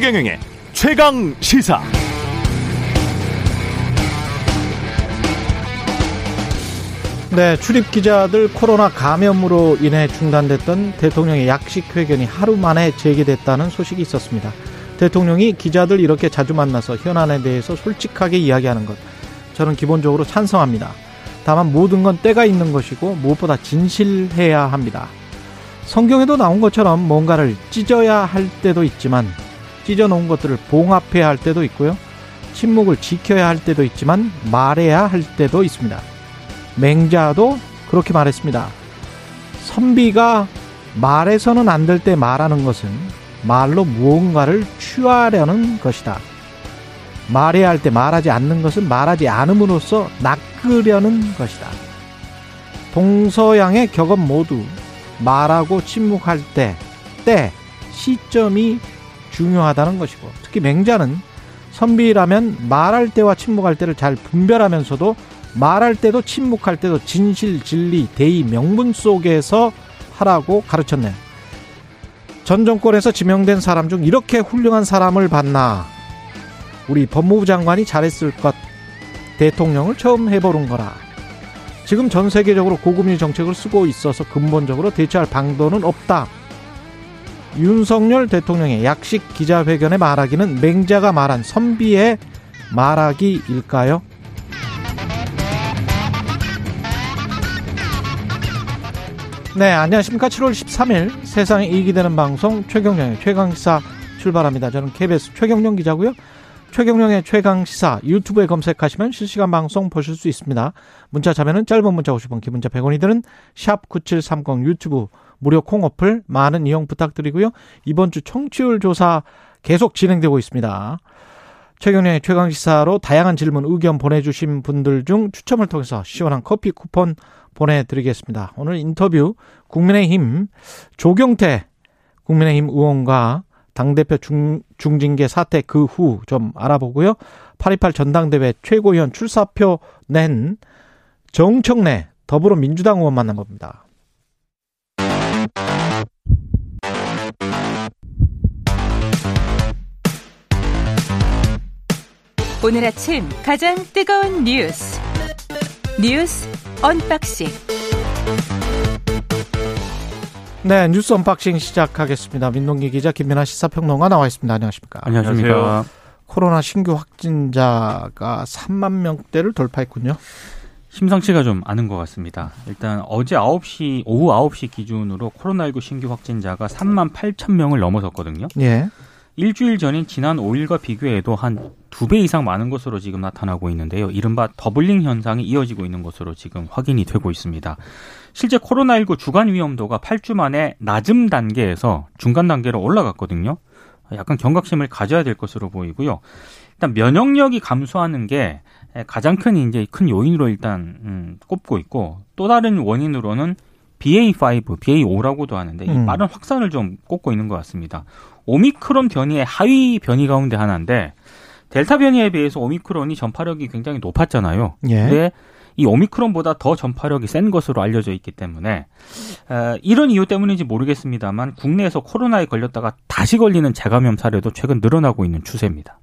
최경영의 최강 시사. 네, 출입 기자들 코로나 감염으로 인해 중단됐던 대통령의 약식 회견이 하루 만에 재개됐다는 소식이 있었습니다. 대통령이 기자들 이렇게 자주 만나서 현안에 대해서 솔직하게 이야기하는 것, 저는 기본적으로 찬성합니다. 다만 모든 건 때가 있는 것이고 무엇보다 진실해야 합니다. 성경에도 나온 것처럼 뭔가를 찢어야 할 때도 있지만 찢어 놓은 것들을 봉합해야 할 때도 있고요. 침묵을 지켜야 할 때도 있지만 말해야 할 때도 있습니다. 맹자도 그렇게 말했습니다. 선비가 말해서는 안 될 때 말하는 것은 말로 무언가를 취하려는 것이다. 말해야 할 때 말하지 않는 것은 말하지 않음으로써 낚으려는 것이다. 동서양의 격언 모두 말하고 침묵할 때, 때, 시점이 중요하다는 것이고, 특히 맹자는 선비라면 말할 때와 침묵할 때를 잘 분별하면서도 말할 때도 침묵할 때도 진실, 진리, 대의, 명분 속에서 하라고 가르쳤네요. 전 정권에서 지명된 사람 중 이렇게 훌륭한 사람을 봤나? 우리 법무부 장관이 잘했을 것. 대통령을 처음 해보는 거라. 지금 전 세계적으로 고금리 정책을 쓰고 있어서 근본적으로 대처할 방도는 없다. 윤석열 대통령의 약식 기자회견에 말하기는 맹자가 말한 선비의 말하기일까요? 네, 안녕하십니까. 7월 13일 세상에 이익이 되는 방송 최경령의 최강시사 출발합니다. 저는 KBS 최경령 기자고요. 최경령의 최강시사 유튜브에 검색하시면 실시간 방송 보실 수 있습니다. 문자 자면은 짧은 문자 50원, 기문자 100원이 드는 샵 9730 유튜브 무료 콩 어플 많은 이용 부탁드리고요. 이번 주 청취율 조사 계속 진행되고 있습니다. 최경련의 최강시사로 다양한 질문, 의견 보내주신 분들 중 추첨을 통해서 시원한 커피 쿠폰 보내드리겠습니다. 오늘 인터뷰 국민의힘 조경태 국민의힘 의원과 당대표 중, 중징계 사태 그 후 좀 알아보고요. 8.28 전당대회 최고위원 출사표 낸 정청래 더불어민주당 의원 만나봅니다. 오늘 아침 가장 뜨거운 뉴스 뉴스 언박싱 네 뉴스 언박싱 시작하겠습니다. 민동기 기자 김민아 시사평론가 나와 있습니다. 안녕하십니까? 안녕하십니까? 코로나 신규 확진자가 3만 명대를 돌파했군요. 심상치가 좀 않은 것 같습니다. 일단 어제 9시 오후 9시 기준으로 코로나19 신규 확진자가 3만 8천 명을 넘어섰거든요. 예. 일주일 전인 지난 5일과 비교해도 한 두 배 이상 많은 것으로 지금 나타나고 있는데요. 이른바 doubling 현상이 이어지고 있는 것으로 지금 확인이 되고 있습니다. 실제 코로나19 주간 위험도가 8주 만에 낮음 단계에서 중간 단계로 올라갔거든요. 약간 경각심을 가져야 될 것으로 보이고요. 일단 면역력이 감소하는 게 가장 큰 이제 큰 요인으로 일단 음, 꼽고 있고 또 다른 원인으로는 BA5, BA5라고도 하는데 이 음. 빠른 확산을 좀 꼽고 있는 것 같습니다. 오미크론 변이의 하위 변이 가운데 하나인데 델타 변이에 비해서 오미크론이 전파력이 굉장히 높았잖아요. 예. 근데 이 오미크론보다 더 전파력이 센 것으로 알려져 있기 때문에 에, 이런 이유 때문인지 모르겠습니다만 국내에서 코로나에 걸렸다가 다시 걸리는 재감염 사례도 최근 늘어나고 있는 추세입니다.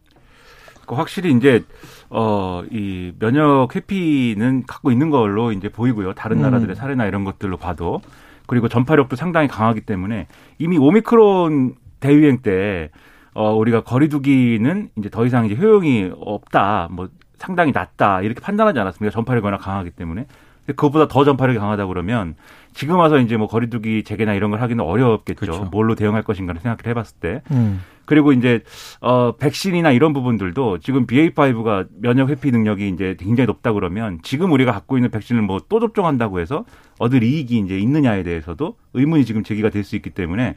그 확실히 이제 어 이 면역 회피는 갖고 있는 걸로 이제 보이고요. 다른 음. 나라들의 사례나 이런 것들로 봐도 그리고 전파력도 상당히 강하기 때문에 이미 오미크론 대유행 때 어, 우리가 거리두기는 이제 더 이상 이제 효용이 없다, 뭐 상당히 낮다 이렇게 판단하지 않았습니까? 전파력이 워낙 강하기 때문에. 근데 그것보다 더 전파력이 강하다 그러면 지금 와서 이제 뭐 거리두기 재개나 이런 걸 하기는 어렵겠죠. 그렇죠. 뭘로 대응할 것인가를 생각을 해봤을 때. 음. 그리고 이제 어 백신이나 이런 부분들도 지금 BA5가 면역 회피 능력이 이제 굉장히 높다 그러면 지금 우리가 갖고 있는 백신을 뭐 또 접종한다고 해서 얻을 이익이 이제 있느냐에 대해서도 의문이 지금 제기가 될 수 있기 때문에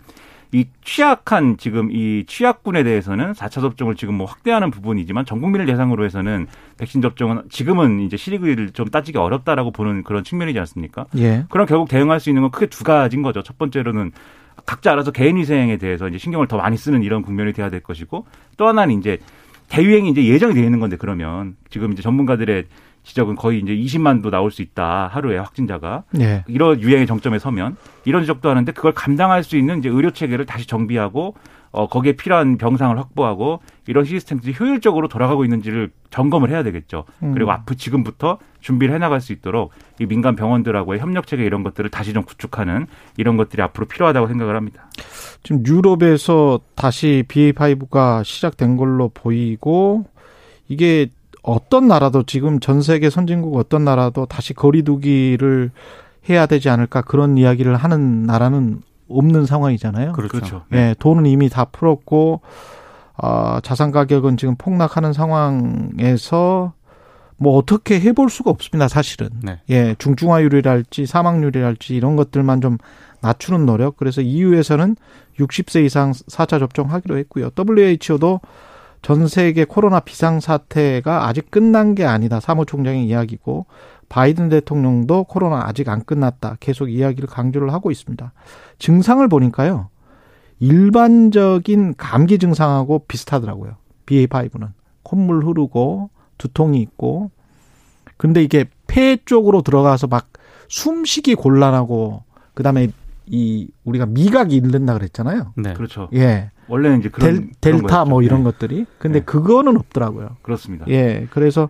이 취약한 지금 이 취약군에 대해서는 4차 접종을 지금 뭐 확대하는 부분이지만 전 국민을 대상으로 해서는 백신 접종은 지금은 이제 실익을 좀 따지기 어렵다라고 보는 그런 측면이지 않습니까? 예. 그럼 결국 대응할 수 있는 건 크게 두 가지인 거죠. 첫 번째로는 각자 알아서 개인 위생에 대해서 이제 신경을 더 많이 쓰는 이런 국면이 돼야 될 것이고 또 하나는 이제 대유행이 이제 예정이 되어 있는 건데 그러면 지금 이제 전문가들의 지적은 거의 이제 20만도 나올 수 있다 하루에 확진자가 예. 이런 유행의 정점에 서면 이런 지적도 하는데 그걸 감당할 수 있는 이제 의료 체계를 다시 정비하고 어 거기에 필요한 병상을 확보하고 이런 시스템들이 효율적으로 돌아가고 있는지를 점검을 해야 되겠죠. 음. 그리고 앞으로 지금부터 준비를 해나갈 수 있도록 이 민간 병원들하고의 협력 체계 이런 것들을 다시 좀 구축하는 이런 것들이 앞으로 필요하다고 생각을 합니다. 지금 유럽에서 다시 BA5가 시작된 걸로 보이고 이게 어떤 나라도 지금 전 세계 선진국 어떤 나라도 다시 거리두기를 해야 되지 않을까 그런 이야기를 하는 나라는 없는 상황이잖아요. 그렇죠. 그렇죠. 예, 돈은 이미 다 풀었고 아, 자산 가격은 지금 폭락하는 상황에서 뭐 어떻게 해볼 수가 없습니다, 사실은. 네. 예, 중증화율이랄지 사망률이랄지 이런 것들만 좀 낮추는 노력. 그래서 EU에서는 60세 이상 4차 접종하기로 했고요. WHO도 전 세계 코로나 비상 사태가 아직 끝난 게 아니다. 사무총장의 이야기고 바이든 대통령도 코로나 아직 안 끝났다. 계속 이야기를 강조를 하고 있습니다. 증상을 보니까요. 일반적인 감기 증상하고 비슷하더라고요. BA5는. 콧물 흐르고 두통이 있고 근데 이게 폐 쪽으로 들어가서 막 숨쉬기 곤란하고 그다음에 이 우리가 미각이 잃는다 그랬잖아요. 네. 그렇죠. 예. 원래는 이제 그런 델, 뭐 거였죠. 이런 네. 것들이. 근데 네. 그거는 없더라고요. 그렇습니다. 예. 그래서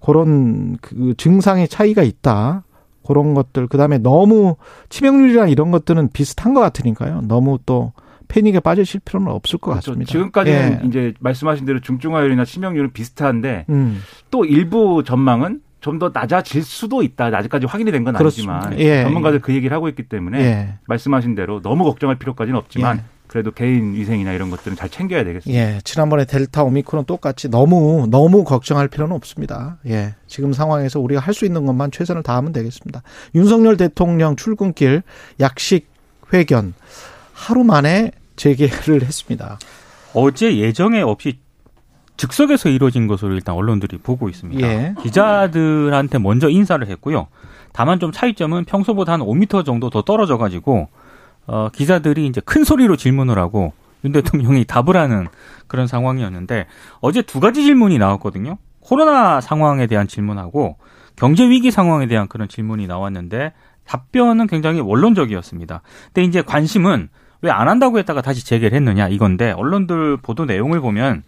그런 그 증상의 차이가 있다. 그런 것들. 그다음에 너무 치명률이랑 이런 것들은 비슷한 것 같으니까요. 너무 또 패닉에 빠지실 필요는 없을 것 그렇죠. 같습니다. 지금까지는 예. 이제 말씀하신 대로 중증화율이나 치명률은 비슷한데 음. 또 일부 전망은 좀 더 낮아질 수도 있다. 아직까지 확인이 된 건 아니지만. 예. 전문가들 그 얘기를 하고 있기 때문에 예. 말씀하신 대로 너무 걱정할 필요까지는 없지만 예. 그래도 개인 위생이나 이런 것들은 잘 챙겨야 되겠습니다. 예, 지난번에 델타 오미크론 똑같이 너무 너무 걱정할 필요는 없습니다. 예. 지금 상황에서 우리가 할 수 있는 것만 최선을 다하면 되겠습니다. 윤석열 대통령 출근길 약식 회견 하루 만에 재개를 했습니다. 어제 예정에 없이 즉석에서 이루어진 것으로 일단 언론들이 보고 있습니다. 예. 기자들한테 먼저 인사를 했고요. 다만 좀 차이점은 평소보다 한 5m 정도 더 떨어져 가지고 어, 기자들이 이제 큰 소리로 질문을 하고 윤 대통령이 답을 하는 그런 상황이었는데 어제 두 가지 질문이 나왔거든요. 코로나 상황에 대한 질문하고 경제 위기 상황에 대한 그런 질문이 나왔는데 답변은 굉장히 원론적이었습니다. 근데 이제 관심은 왜 안 한다고 했다가 다시 재개를 했느냐 이건데 언론들 보도 내용을 보면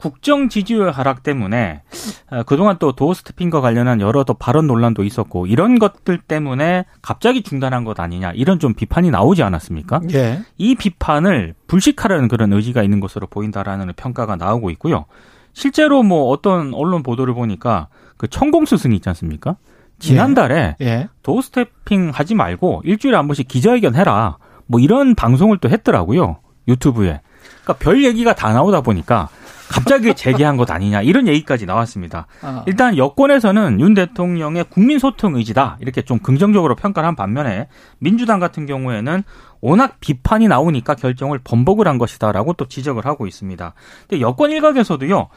국정 지지율 하락 때문에 어, 그동안 또 도어 스태핑과 관련한 여러 또 발언 논란도 있었고 이런 것들 때문에 갑자기 중단한 것 아니냐 이런 좀 비판이 나오지 않았습니까? 예. 이 비판을 불식하려는 그런 의지가 있는 것으로 보인다라는 평가가 나오고 있고요. 실제로 뭐 어떤 언론 보도를 보니까 그 천공 스승이 있지 않습니까? 지난달에 예. 도어 스태핑 하지 말고 일주일에 한 번씩 기자회견 해라. 뭐 이런 방송을 또 했더라고요. 유튜브에. 그러니까 별 얘기가 다 나오다 보니까 갑자기 재개한 것 아니냐 이런 얘기까지 나왔습니다. 아, 일단 여권에서는 윤 대통령의 국민 소통 의지다 이렇게 좀 긍정적으로 평가를 한 반면에 민주당 같은 경우에는 워낙 비판이 나오니까 결정을 번복을 한 것이다라고 또 지적을 하고 있습니다. 근데 여권 일각에서도요.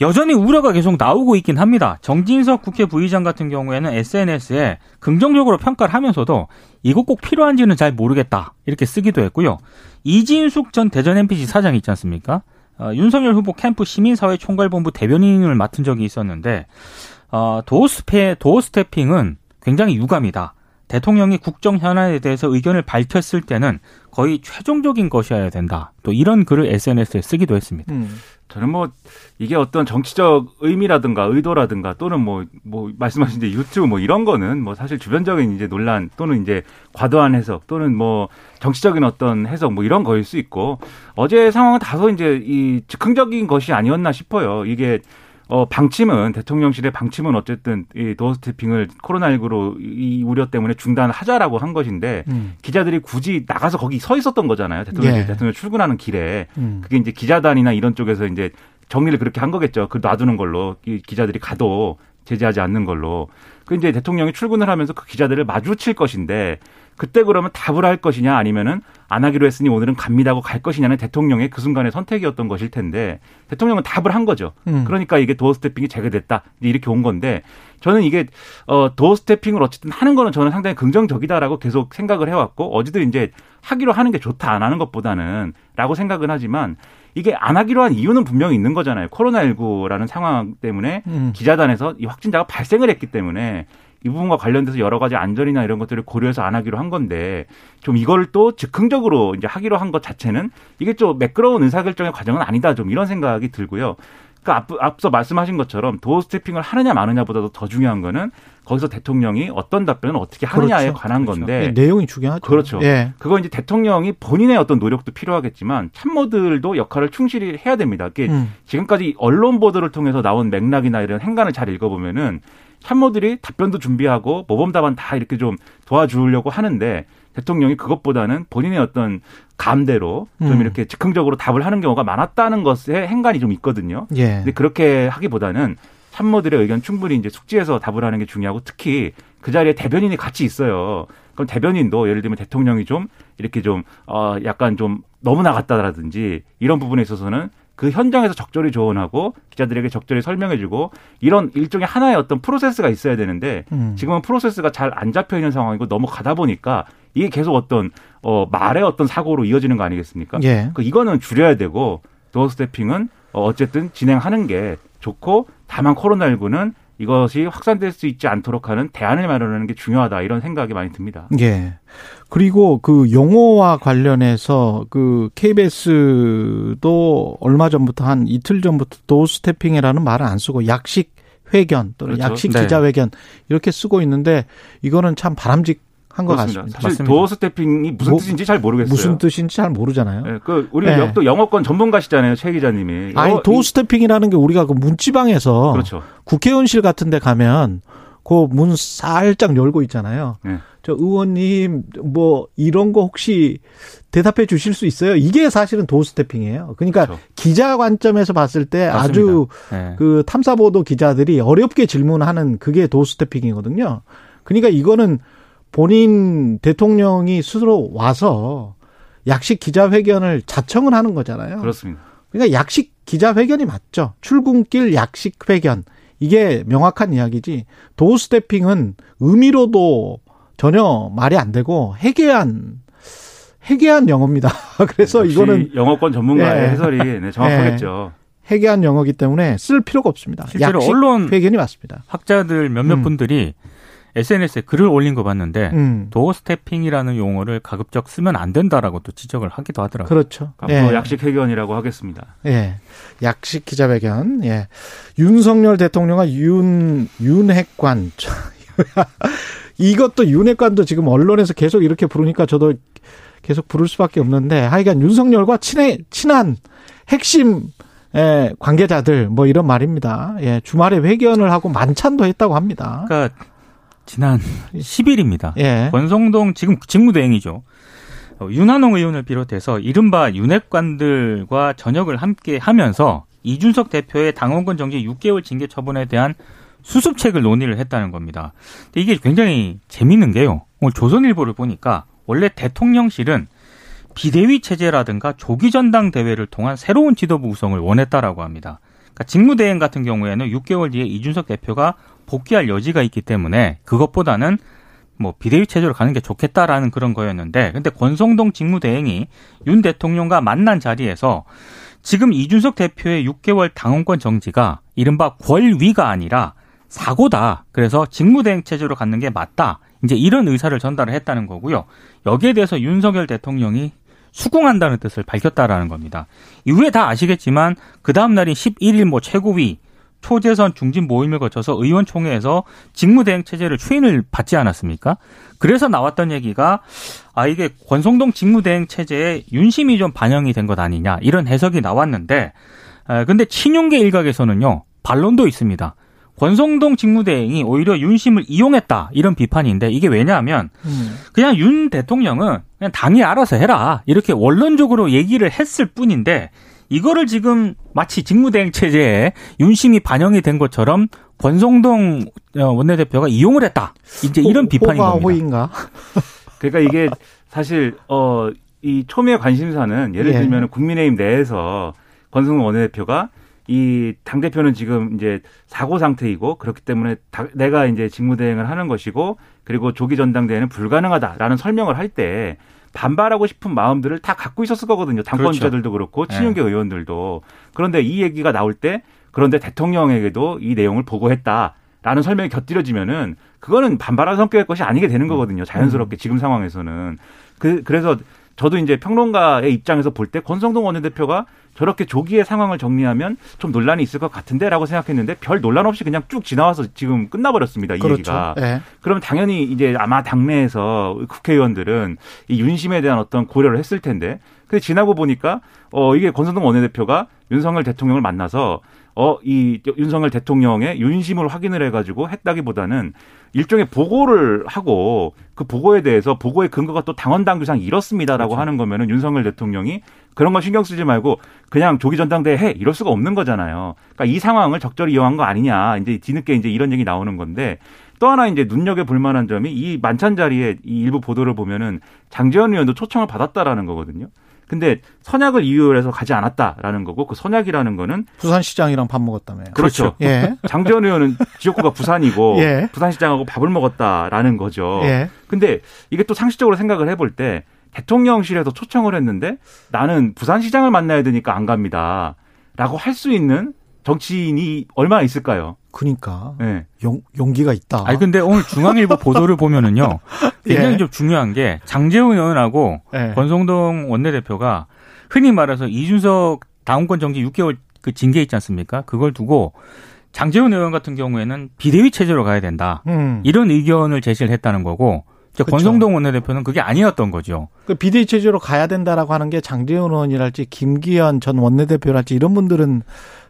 여전히 우려가 계속 나오고 있긴 합니다. 정진석 국회 부의장 같은 경우에는 SNS에 긍정적으로 평가를 하면서도 이거 꼭 필요한지는 잘 모르겠다 이렇게 쓰기도 했고요. 이진숙 전 대전 MPC 사장 있지 않습니까? 어, 윤석열 후보 캠프 시민사회 총괄본부 대변인을 맡은 적이 있었는데 어, 도어 스페 도어 스태핑은 굉장히 유감이다. 대통령이 국정 현안에 대해서 의견을 밝혔을 때는 거의 최종적인 것이어야 된다. 또 이런 글을 SNS에 쓰기도 했습니다. 음. 저는 뭐 이게 어떤 정치적 의미라든가 의도라든가 또는 뭐뭐 말씀하신 이제 유튜브 뭐 이런 거는 뭐 사실 주변적인 이제 논란 또는 이제 과도한 해석 또는 뭐 정치적인 어떤 해석 뭐 이런 거일 수 있고 어제 상황은 다소 이제 이 즉흥적인 것이 아니었나 싶어요. 이게 어, 방침은, 대통령실의 방침은 어쨌든 이 도어 스태핑을 코로나19로 이 우려 때문에 중단하자라고 한 것인데 음. 기자들이 굳이 나가서 거기 서 있었던 거잖아요. 대통령, 예. 대통령 출근하는 길에. 음. 그게 이제 기자단이나 이런 쪽에서 이제 정리를 그렇게 한 거겠죠. 그 놔두는 걸로 이 기자들이 가도 제재하지 않는 걸로. 그 이제 대통령이 출근을 하면서 그 기자들을 마주칠 것인데 그때 그러면 답을 할 것이냐 아니면은 안 하기로 했으니 오늘은 갑니다고 갈 것이냐는 대통령의 그 순간의 선택이었던 것일 텐데 대통령은 답을 한 거죠. 음. 그러니까 이게 도어 스태핑이 재개됐다 이렇게 온 건데 저는 이게 어 도어 스태핑을 어쨌든 하는 거는 저는 상당히 긍정적이다라고 계속 생각을 해왔고 어제도 이제 하기로 하는 게 좋다 안 하는 것보다는라고 생각은 하지만 이게 안 하기로 한 이유는 분명히 있는 거잖아요. 코로나19라는 상황 때문에 음. 기자단에서 이 확진자가 발생을 했기 때문에 이 부분과 관련돼서 여러 가지 안전이나 이런 것들을 고려해서 안 하기로 한 건데 좀 이걸 또 즉흥적으로 이제 하기로 한 것 자체는 이게 좀 매끄러운 의사결정의 과정은 아니다 좀 이런 생각이 들고요. 그러니까 앞, 서 말씀하신 것처럼 도어 스태핑을 하느냐 마느냐보다도 더 중요한 거는 거기서 대통령이 어떤 답변을 어떻게 하느냐에 그렇죠. 관한 그렇죠. 건데 예, 내용이 중요하죠. 그렇죠. 예. 그거 이제 대통령이 본인의 어떤 노력도 필요하겠지만 참모들도 역할을 충실히 해야 됩니다. 그게 음. 지금까지 언론 보도를 통해서 나온 맥락이나 이런 행간을 잘 읽어보면은 참모들이 답변도 준비하고 모범 답안 다 이렇게 좀 도와주려고 하는데 대통령이 그것보다는 본인의 어떤 감대로 좀 음. 이렇게 즉흥적으로 답을 하는 경우가 많았다는 것에 행간이 좀 있거든요. 예. 근데 그렇게 하기보다는 참모들의 의견 충분히 이제 숙지해서 답을 하는 게 중요하고 특히 그 자리에 대변인이 같이 있어요. 그럼 대변인도 예를 들면 대통령이 좀 이렇게 좀, 어, 약간 좀 너무 나갔다라든지 이런 부분에 있어서는 그 현장에서 적절히 조언하고 기자들에게 적절히 설명해주고 이런 일종의 하나의 어떤 프로세스가 있어야 되는데 음. 지금은 프로세스가 잘 안 잡혀 있는 상황이고 너무 가다 보니까 이게 계속 어떤 어 말의 어떤 사고로 이어지는 거 아니겠습니까? 예. 그 이거는 줄여야 되고 도어 스태핑은 어, 어쨌든 진행하는 게 좋고 다만 코로나19는 이것이 확산될 수 있지 않도록 하는 대안을 마련하는 게 중요하다 이런 생각이 많이 듭니다. 예. 그리고 그 용어와 관련해서 그 KBS도 얼마 전부터 한 이틀 전부터 도스태핑이라는 말을 안 쓰고 약식 회견 또는 그렇죠. 약식 네. 기자회견 이렇게 쓰고 있는데 이거는 참 바람직 한것 그렇습니다. 같습니다. 사실 맞습니다. 도어 스태핑이 무슨 뭐, 뜻인지 잘 모르겠어요. 무슨 뜻인지 잘 모르잖아요. 예, 그 우리 네. 또 영어권 전문가시잖아요, 최 기자님이. 아니 영어- 도스태핑이라는 게 우리가 그 문지방에서 그렇죠. 국회의원실 같은 데 가면 그 문 살짝 열고 있잖아요. 네. 저 의원님 뭐 이런 거 혹시 대답해 주실 수 있어요? 이게 사실은 도스태핑이에요. 그러니까 그렇죠. 기자 관점에서 봤을 때 아주 네. 그 탐사 보도 기자들이 어렵게 질문하는 그게 도스태핑이거든요. 그러니까 이거는 본인 대통령이 스스로 와서 약식 기자회견을 자청을 하는 거잖아요. 그렇습니다. 그러니까 약식 기자회견이 맞죠. 출근길 약식 회견. 이게 명확한 이야기지. 도스태핑은 의미로도 전혀 말이 안 되고 해괴한 해괴한 영어입니다. 그래서 이거는 영어권 전문가의 예. 해설이 네, 정확하겠죠. 해괴한 영어기 때문에 쓸 필요가 없습니다. 실제로 약식 언론 회견이 맞습니다. 학자들 몇몇 음. 분들이 SNS에 글을 올린 거 봤는데 음. 도어 스태핑이라는 용어를 가급적 쓰면 안 된다라고 또 지적을 하기도 하더라고요. 그렇죠. 앞으로 약식 회견이라고 하겠습니다. 예. 약식 기자회견. 예. 윤석열 대통령과 윤 윤핵관. 이것도 윤핵관도 지금 언론에서 계속 이렇게 부르니까 저도 계속 부를 수밖에 없는데 하여간 윤석열과 친해 친한 핵심 예, 관계자들 뭐 이런 말입니다. 예, 주말에 회견을 하고 만찬도 했다고 합니다. 그러니까 지난 10일입니다. 예. 권성동 지금 직무대행이죠. 어, 윤한홍 의원을 비롯해서 이른바 윤핵관들과 저녁을 함께 하면서 이준석 대표의 당원권 정지 6개월 징계 처분에 대한 수습책을 논의를 했다는 겁니다. 근데 이게 굉장히 재밌는 게요. 오늘 조선일보를 보니까 원래 대통령실은 비대위 체제라든가 조기 전당 대회를 통한 새로운 지도부 구성을 원했다라고 합니다. 그러니까 직무대행 같은 경우에는 6개월 뒤에 이준석 대표가 복귀할 여지가 있기 때문에 그것보다는 뭐 비대위 체제로 가는 게 좋겠다라는 그런 거였는데 근데 권성동 직무대행이 윤 대통령과 만난 자리에서 지금 이준석 대표의 6개월 당원권 정지가 이른바 권위가 아니라 사고다. 그래서 직무대행 체제로 갖는 게 맞다. 이제 이런 의사를 전달을 했다는 거고요. 여기에 대해서 윤석열 대통령이 수긍한다는 뜻을 밝혔다라는 겁니다. 이후에 다 아시겠지만 그 다음 날인 11일 뭐 최고위 초재선 중진 모임을 거쳐서 의원총회에서 직무대행 체제를 추인을 받지 않았습니까? 그래서 나왔던 얘기가 아 이게 권성동 직무대행 체제에 윤심이 좀 반영이 된 것 아니냐 이런 해석이 나왔는데 아, 근데 친윤계 일각에서는요 반론도 있습니다. 권성동 직무대행이 오히려 윤심을 이용했다 이런 비판인데 이게 왜냐하면 음. 그냥 윤 대통령은 그냥 당이 알아서 해라 이렇게 원론적으로 얘기를 했을 뿐인데 이거를 지금 마치 직무대행 체제에 윤심이 반영이 된 것처럼 권성동 어, 원내대표가 이용을 했다. 이제 이런 비판인 호가 겁니다. 호인가? 그러니까 이게 사실 어 이 초미의 관심사는 예를 예. 들면 국민의힘 내에서 권성동 원내대표가 이 당 대표는 지금 이제 사고 상태이고 그렇기 때문에 다- 내가 이제 직무대행을 하는 것이고 그리고 조기 전당대회는 불가능하다라는 설명을 할 때 반발하고 싶은 마음들을 다 갖고 있었을 거거든요. 당권자들도 그렇고 네. 친윤계 의원들도. 그런데 이 얘기가 나올 때 그런데 대통령에게도 이 내용을 보고했다 라는 설명이 곁들여지면은 그거는 반발한 성격의 것이 아니게 되는 거거든요. 자연스럽게 지금 상황에서는. 그 그래서 저도 이제 평론가의 입장에서 볼 때 권성동 원내대표가 저렇게 조기에 상황을 정리하면 좀 논란이 있을 것 같은데라고 생각했는데 별 논란 없이 그냥 쭉 지나와서 지금 끝나버렸습니다. 이 얘기가. 그렇죠. 예. 그러면 당연히 이제 아마 당내에서 국회의원들은 이 윤심에 대한 어떤 고려를 했을 텐데 근데 지나고 보니까 어 이게 권성동 원내대표가 윤석열 대통령을 만나서 어 이 윤석열 대통령의 윤심을 확인을 해가지고 했다기보다는 일종의 보고를 하고 그 보고에 대해서 보고의 근거가 또 당원 당규상 이렇습니다라고 하는 거면은 윤석열 대통령이 그런 거 신경 쓰지 말고 그냥 조기 전당대회 해 이럴 수가 없는 거잖아요. 그러니까 이 상황을 적절히 이용한 거 아니냐 이제 뒤늦게 이제 이런 얘기 나오는 건데 또 하나 이제 눈여겨 볼 만한 점이 이 만찬 자리에 이 일부 보도를 보면은 장재원 의원도 초청을 받았다라는 거거든요. 근데 선약을 이유로 해서 가지 않았다라는 거고 그 선약이라는 거는 부산시장이랑 밥 먹었다며요. 그렇죠. 예. 장재원 의원은 지역구가 부산이고 예. 부산시장하고 밥을 먹었다라는 거죠. 예. 근데 이게 또 상식적으로 생각을 해볼 때 대통령실에서 초청을 했는데 나는 부산시장을 만나야 되니까 안 갑니다. 라고 할 수 있는 정치인이 얼마나 있을까요? 그러니까 네. 용, 용기가 있다. 아니 근데 오늘 중앙일보 보도를 보면은요 굉장히 예. 좀 중요한 게 장재훈 의원하고 예. 권성동 원내대표가 흔히 말해서 이준석 당원권 정지 6개월 그 징계 있지 않습니까? 그걸 두고 장재훈 의원 같은 경우에는 비대위 체제로 가야 된다. 음. 이런 의견을 제시를 했다는 거고 이제 그렇죠. 권성동 원내대표는 그게 아니었던 거죠. 그 비대위 체제로 가야 된다라고 하는 게 장재원 의원이랄지 김기현 전 원내대표랄지 이런 분들은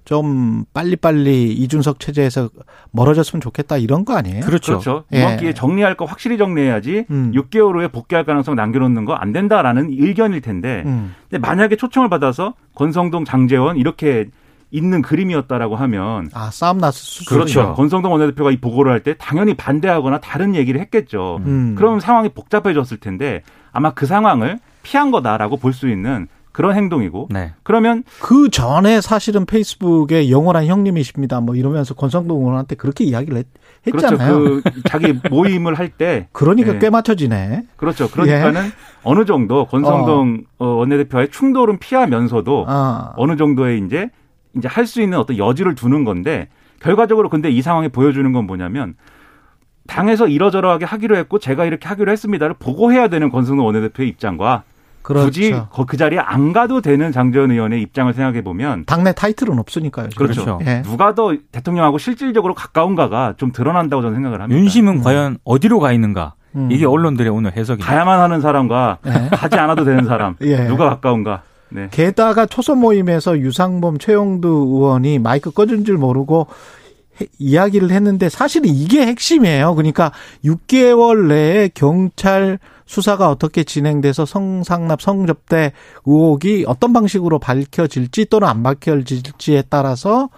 좀 빨리빨리 이준석 체제에서 멀어졌으면 좋겠다 이런 거 아니에요? 그렇죠. 그렇죠. 예. 이번 기회에 정리할 거 확실히 정리해야지 음. 6개월 후에 복귀할 가능성 남겨놓는 거 안 된다라는 의견일 텐데 음. 근데 만약에 초청을 받아서 권성동, 장재원 이렇게 있는 그림이었다라고 하면 아 싸움 났을 수 그렇죠. 있죠. 권성동 원내대표가 이 보고를 할 때 당연히 반대하거나 다른 얘기를 했겠죠. 음. 그럼 상황이 복잡해졌을 텐데 아마 그 상황을 피한 거다라고 볼 수 있는 그런 행동이고 네. 그러면 그 전에 사실은 페이스북에 영원한 형님이십니다. 뭐 이러면서 권성동 의원한테 그렇게 이야기를 했, 그렇죠. 잖아요 그 자기 모임을 할 때 그러니까 예. 꽤 맞춰지네. 그렇죠. 그러니까는 어느 정도 권성동 어, 원내대표의 충돌은 피하면서도 아. 어느 정도의 이제 이제 할 수 있는 어떤 여지를 두는 건데 결과적으로 근데 이 상황이 보여주는 건 뭐냐면 당에서 이러저러하게 하기로 했고 제가 이렇게 하기로 했습니다를 보고해야 되는 권성동 원내대표의 입장과 그렇죠. 굳이 거- 그 자리에 안 가도 되는 장재원 의원의 입장을 생각해 보면 당내 타이틀은 없으니까요. 지금. 그렇죠. 그렇죠. 예. 누가 더 대통령하고 실질적으로 가까운가가 좀 드러난다고 저는 생각을 합니다. 윤심은 과연 어디로 가 있는가? 음. 이게 언론들의 오늘 해석입니다. 가야만 하는 사람과 예. 가지 않아도 되는 사람 예. 누가 가까운가? 네. 게다가 초선 모임에서 유상범 최영두 의원이 마이크 꺼진 줄 모르고 해- 이야기를 했는데 사실은 이게 핵심이에요. 그러니까 6개월 내에 경찰 수사가 어떻게 진행돼서 성상납 성접대 의혹이 어떤 방식으로 밝혀질지 또는 안 밝혀질지에 따라서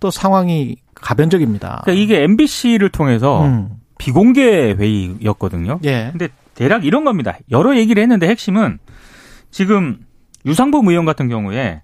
또 상황이 가변적입니다. 그러니까 이게 MBC를 통해서 음. 비공개 회의였거든요. 예. 근데 대략 이런 겁니다. 여러 얘기를 했는데 핵심은 지금 유상범 의원 같은 경우에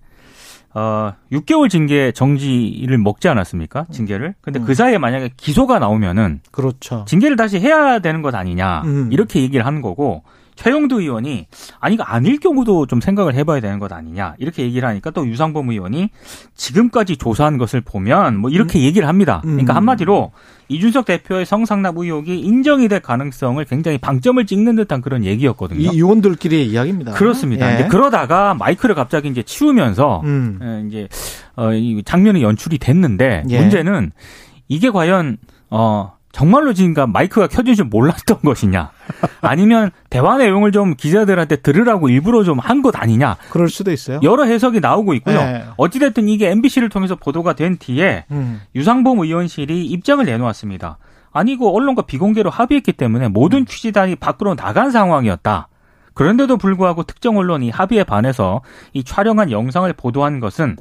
어 6개월 징계 정지를 먹지 않았습니까? 징계를. 근데 음. 그 사이에 만약에 기소가 나오면은 그렇죠. 징계를 다시 해야 되는 것 아니냐. 음. 이렇게 얘기를 하는 거고 최영두 의원이 아니 이거 아닐 경우도 좀 생각을 해봐야 되는 것 아니냐 이렇게 얘기를 하니까 또 유상범 의원이 지금까지 조사한 것을 보면 뭐 이렇게 얘기를 합니다. 그러니까 음. 한마디로 이준석 대표의 성상납 의혹이 인정이 될 가능성을 굉장히 방점을 찍는 듯한 그런 얘기였거든요. 이 의원들끼리의 이야기입니다. 그렇습니다. 예. 그러다가 마이크를 갑자기 이제 치우면서 음. 예, 이제 어, 이 장면이 연출이 됐는데 예. 문제는 이게 과연 어 정말로 지금까 마이크가 켜진 줄 몰랐던 것이냐 아니면 대화 내용을 좀 기자들한테 들으라고 일부러 좀 한 것 아니냐 그럴 수도 있어요. 여러 해석이 나오고 있고요. 네. 어찌됐든 이게 MBC를 통해서 보도가 된 뒤에 음. 유상범 의원실이 입장을 내놓았습니다. 아니 이거 언론과 비공개로 합의했기 때문에 음. 모든 취재단이 밖으로 나간 상황이었다. 그런데도 불구하고 특정 언론이 합의에 반해서 이 촬영한 영상을 보도한 것은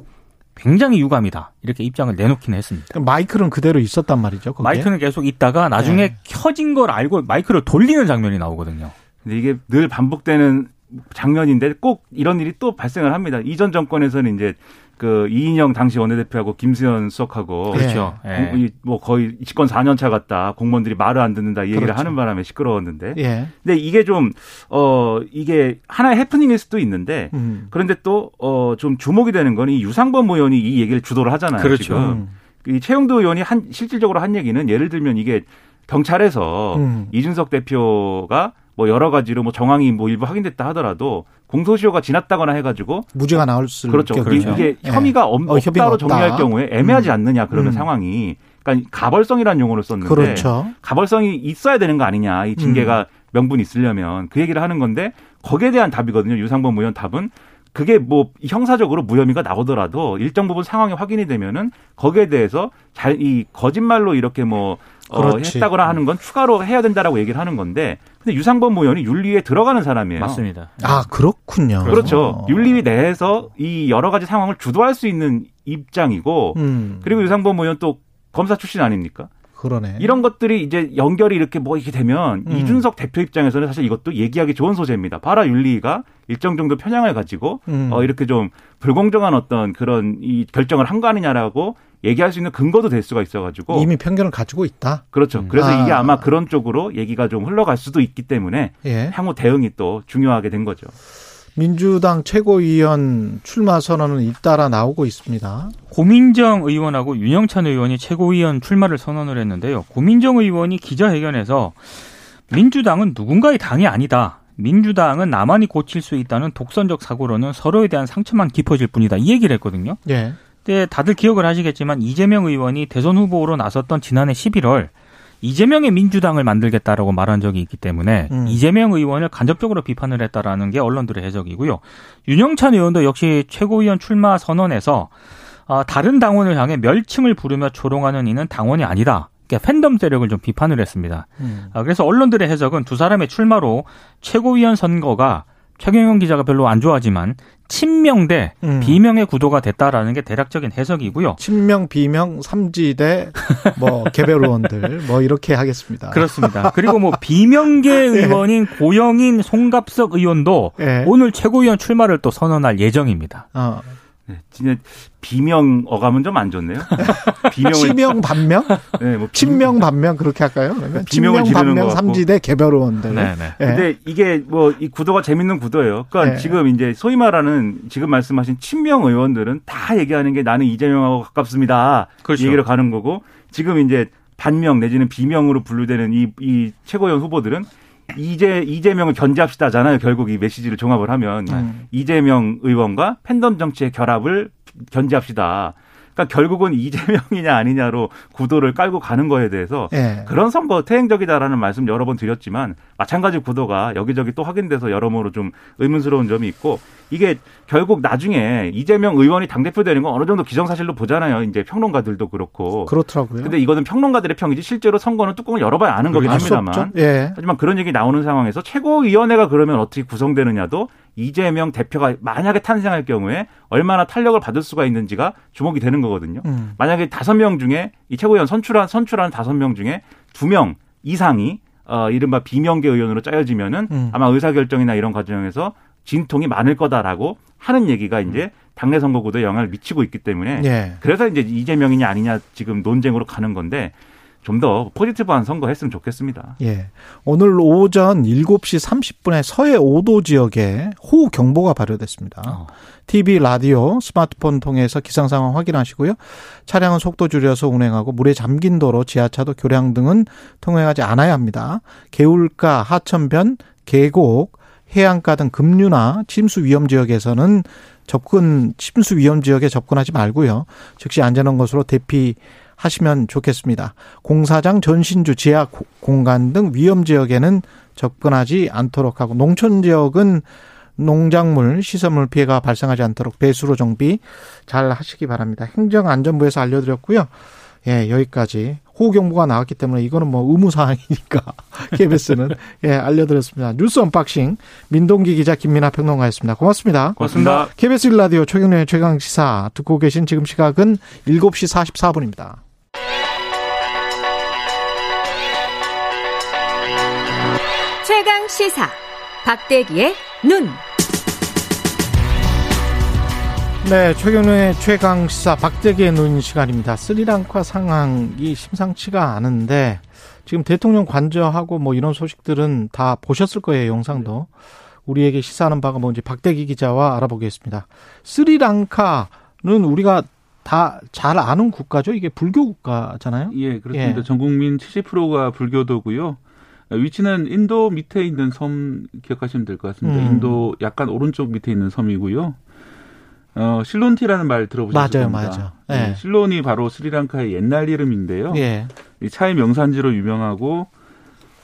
굉장히 유감이다. 이렇게 입장을 내놓기는 했습니다. 마이크는 그대로 있었단 말이죠. 거기에. 마이크는 계속 있다가 나중에 네. 켜진 걸 알고 마이크를 돌리는 장면이 나오거든요. 근데 이게 늘 반복되는 장면인데 꼭 이런 일이 또 발생을 합니다. 이전 정권에서는 이제 그 이인영 당시 원내대표하고 김수현 수석하고 그렇죠. 공- 예. 이- 뭐 거의 집권 4년 차 같다. 공무원들이 말을 안 듣는다. 이 얘기를 그렇죠. 하는 바람에 시끄러웠는데. 예. 근데 이게 좀 어 이게 하나의 해프닝일 수도 있는데 음. 그런데 또 어 좀 주목이 되는 건 이 유상범 의원이 이 얘기를 주도를 하잖아요. 그렇죠. 지금. 음. 이 최영도 의원이 한 실질적으로 한 얘기는 예를 들면 이게 경찰에서 음. 이준석 대표가 뭐 여러 가지로 뭐 정황이 뭐 일부 확인됐다 하더라도 공소시효가 지났다거나 해가지고 무죄가 나올 수 그렇죠. 경우에. 이게 예. 혐의가 없, 어, 혐의가 없다로 없다. 정리할 경우에 애매하지 음. 않느냐 그러면 음. 상황이 그러니까 가벌성이라는 용어를 썼는데 그렇죠. 가벌성이 있어야 되는 거 아니냐 이 음. 징계가 명분이 있으려면 그 얘기를 하는 건데 거기에 대한 답이거든요. 유상범 의원 답은 그게 뭐 형사적으로 무혐의가 나오더라도 일정 부분 상황이 확인이 되면은 거기에 대해서 잘 이 거짓말로 이렇게 뭐 어, 그렇지. 했다거나 하는 건 추가로 해야 된다라고 얘기를 하는 건데 근데 유상범 의원이 윤리에 들어가는 사람이에요. 맞습니다. 아, 그렇군요. 그렇죠. 윤리 내에서 이 여러 가지 상황을 주도할 수 있는 입장이고 음. 그리고 유상범 의원 또 검사 출신 아닙니까? 그러네. 이런 것들이 이제 연결이 이렇게 뭐 이렇게 되면 음. 이준석 대표 입장에서는 사실 이것도 얘기하기 좋은 소재입니다. 봐라 윤리가 일정 정도 편향을 가지고 음. 어 이렇게 좀 불공정한 어떤 그런 이 결정을 한 거 아니냐라고 얘기할 수 있는 근거도 될 수가 있어가지고 이미 편견을 가지고 있다. 그렇죠. 음. 그래서 아. 이게 아마 그런 쪽으로 얘기가 좀 흘러갈 수도 있기 때문에 예. 향후 대응이 또 중요하게 된 거죠. 민주당 최고위원 출마 선언은 잇따라 나오고 있습니다. 고민정 의원하고 윤영찬 의원이 최고위원 출마를 선언을 했는데요. 고민정 의원이 기자회견에서 민주당은 누군가의 당이 아니다. 민주당은 나만이 고칠 수 있다는 독선적 사고로는 서로에 대한 상처만 깊어질 뿐이다. 이 얘기를 했거든요. 예. 근데 다들 기억을 하시겠지만 이재명 의원이 대선 후보로 나섰던 지난해 11월 이재명의 민주당을 만들겠다라고 말한 적이 있기 때문에 음. 이재명 의원을 간접적으로 비판을 했다라는 게 언론들의 해석이고요. 윤영찬 의원도 역시 최고위원 출마 선언에서 아, 다른 당원을 향해 멸칭을 부르며 조롱하는 이는 당원이 아니다. 그러니까 팬덤 세력을 좀 비판을 했습니다. 음. 아, 그래서 언론들의 해석은 두 사람의 출마로 최고위원 선거가 최경영 기자가 별로 안 좋아하지만 친명 대 음. 비명의 구도가 됐다라는 게 대략적인 해석이고요. 친명, 비명, 삼지대, 뭐, 개별 의원들, 뭐, 이렇게 하겠습니다. 그렇습니다. 그리고 뭐 비명계 의원인 고영인 송갑석 의원도 예. 오늘 최고위원 출마를 또 선언할 예정입니다. 어. 네, 진짜 비명 어감은 좀 안 좋네요. 비명을 치명, 반명? 네, 뭐 비- 친명, 반명, 그렇게 할까요? 그러면 비명을 친명, 지르는 반명. 삼지대, 개별 의원들. 네네. 예. 근데 이게 뭐 이 구도가 재밌는 구도예요. 그러니까 네. 지금 이제 소위 말하는 지금 말씀하신 친명 의원들은 다 얘기하는 게 나는 이재명하고 가깝습니다. 그렇죠. 이 얘기로 가는 거고 지금 이제 반명 내지는 비명으로 분류되는 이, 이 최고위원 후보들은 이재 이재명을 견제합시다잖아요. 결국 이 메시지를 종합을 하면 음. 이재명 의원과 팬덤 정치의 결합을 견제합시다. 그러니까 결국은 이재명이냐 아니냐로 구도를 깔고 가는 거에 대해서 예. 그런 선거 퇴행적이다라는 말씀 여러 번 드렸지만 마찬가지 구도가 여기저기 또 확인돼서 여러모로 좀 의문스러운 점이 있고 이게 결국 나중에 이재명 의원이 당대표 되는 건 어느 정도 기정사실로 보잖아요. 이제 평론가들도 그렇고. 그렇더라고요. 근데 이거는 평론가들의 평이지 실제로 선거는 뚜껑을 열어봐야 아는 거긴 합니다만. 예. 하지만 그런 얘기 나오는 상황에서 최고위원회가 그러면 어떻게 구성되느냐도 이재명 대표가 만약에 탄생할 경우에 얼마나 탄력을 받을 수가 있는지가 주목이 되는 거거든요. 음. 만약에 다섯 명 중에 이 최고위원 선출한 선출한 다섯 명 중에 두 명 이상이 어 이른바 비명계 의원으로 짜여지면은 음. 아마 의사 결정이나 이런 과정에서 진통이 많을 거다라고 하는 얘기가 이제 당내 선거 구도에 영향을 미치고 있기 때문에 예. 그래서 이제 이재명이냐 아니냐 지금 논쟁으로 가는 건데 좀더 포지티브한 선거 했으면 좋겠습니다. 예. 오늘 오전 7시 30분에 서해 5도 지역에 호우 경보가 발효됐습니다. 어. TV, 라디오, 스마트폰 통해서 기상 상황 확인하시고요. 차량은 속도 줄여서 운행하고 물에 잠긴 도로, 지하차도, 교량 등은 통행하지 않아야 합니다. 개울가, 하천변, 계곡, 해안가 등 급류나 침수 위험 지역에서는 접근 침수 위험 지역에 접근하지 말고요. 즉시 안전한 곳으로 대피 하시면 좋겠습니다. 공사장, 전신주, 지하 고- 공간 등 위험 지역에는 접근하지 않도록 하고 농촌 지역은 농작물, 시설물 피해가 발생하지 않도록 배수로 정비 잘 하시기 바랍니다. 행정안전부에서 알려드렸고요. 예, 여기까지 호우 경보가 나왔기 때문에 이거는 뭐 의무 사항이니까 KBS는 예, 알려드렸습니다. 뉴스 언박싱 민동기 기자 김민아 평론가였습니다. 고맙습니다. 고맙습니다. KBS 1라디오 최경영의 최강 시사 듣고 계신 지금 시각은 7시 44분입니다. 최강 시사 박대기의 눈. 네, 최경련의 최강 시사 박대기의 눈 시간입니다. 스리랑카 상황이 심상치가 않은데 지금 대통령 관저하고 뭐 이런 소식들은 다 보셨을 거예요, 영상도. 우리에게 시사하는 바가 뭔지 박대기 기자와 알아보겠습니다. 스리랑카는 우리가 다 잘 아는 국가죠. 이게 불교 국가잖아요. 예, 그렇습니다. 예. 전 국민 70%가 불교도고요. 위치는 인도 밑에 있는 섬 기억하시면 될 것 같습니다. 음. 인도 약간 오른쪽 밑에 있는 섬이고요. 어, 실론티라는 말 들어보셨을 맞아요, 겁니다. 맞아요. 예. 네, 실론이 바로 스리랑카의 옛날 이름인데요. 예. 이 차의 명산지로 유명하고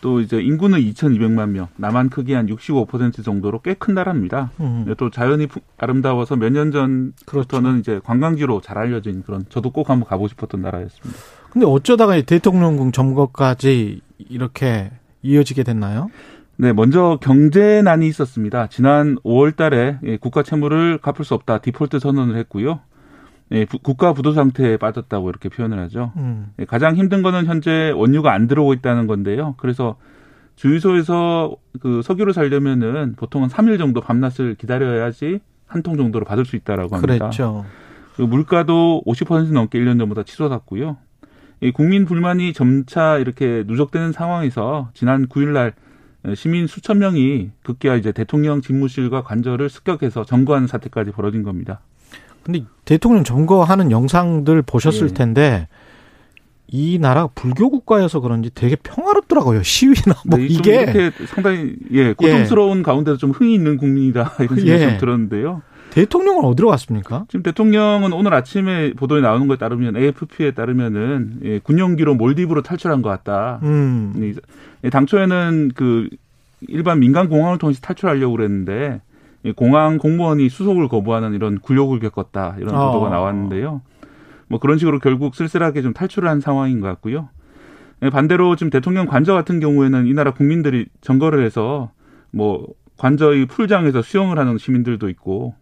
또 이제 인구는 2,200만 명, 남한 크기 한 65% 정도로 꽤 큰 나라입니다. 음, 네, 또 자연이 푸- 아름다워서 몇 년 전부터는 그렇죠. 이제 관광지로 잘 알려진 그런 저도 꼭 한번 가보고 싶었던 나라였습니다. 근데 어쩌다가 이 대통령궁 점거까지 이렇게 이어지게 됐나요? 네, 먼저 경제난이 있었습니다. 지난 5월 달에 예, 국가 채무를 갚을 수 없다 디폴트 선언을 했고요. 예, 부- 국가 부도 상태에 빠졌다고 이렇게 표현을 하죠. 음. 예, 가장 힘든 거는 현재 원유가 안 들어오고 있다는 건데요. 그래서 주유소에서 그 석유를 살려면은 보통은 3일 정도 밤낮을 기다려야지 한 통 정도로 받을 수 있다라고 합니다. 그랬죠. 그리고 물가도 50% 넘게 1년 전보다 치솟았고요. 이 국민 불만이 점차 이렇게 누적되는 상황에서 지난 9일 날 시민 수천 명이 급기야 이제 대통령 집무실과 관저를 습격해서 점거하는 사태까지 벌어진 겁니다. 근데 대통령 점거하는 영상들 보셨을 예. 텐데 이 나라 불교 국가여서 그런지 되게 평화롭더라고요. 시위나 뭐 네, 좀 이게 이렇게 상당히 예 고통스러운 가운데도 좀 흥이 있는 국민이다 이런 생각이 예. 좀 들었는데요. 대통령은 어디로 갔습니까? 지금 대통령은 오늘 아침에 보도에 나오는 것에 따르면 AFP에 따르면은 예, 군용기로 몰디브로 탈출한 것 같다. 음. 이- 예, 당초에는 그 일반 민간 공항을 통해서 탈출하려고 그랬는데 이 공항 공무원이 수속을 거부하는 이런 굴욕을 겪었다 이런 어. 보도가 나왔는데요. 뭐 그런 식으로 결국 쓸쓸하게 좀 탈출을 한 상황인 것 같고요. 예, 반대로 지금 대통령 관저 같은 경우에는 이 나라 국민들이 점거를 해서 뭐 관저의 풀장에서 수영을 하는 시민들도 있고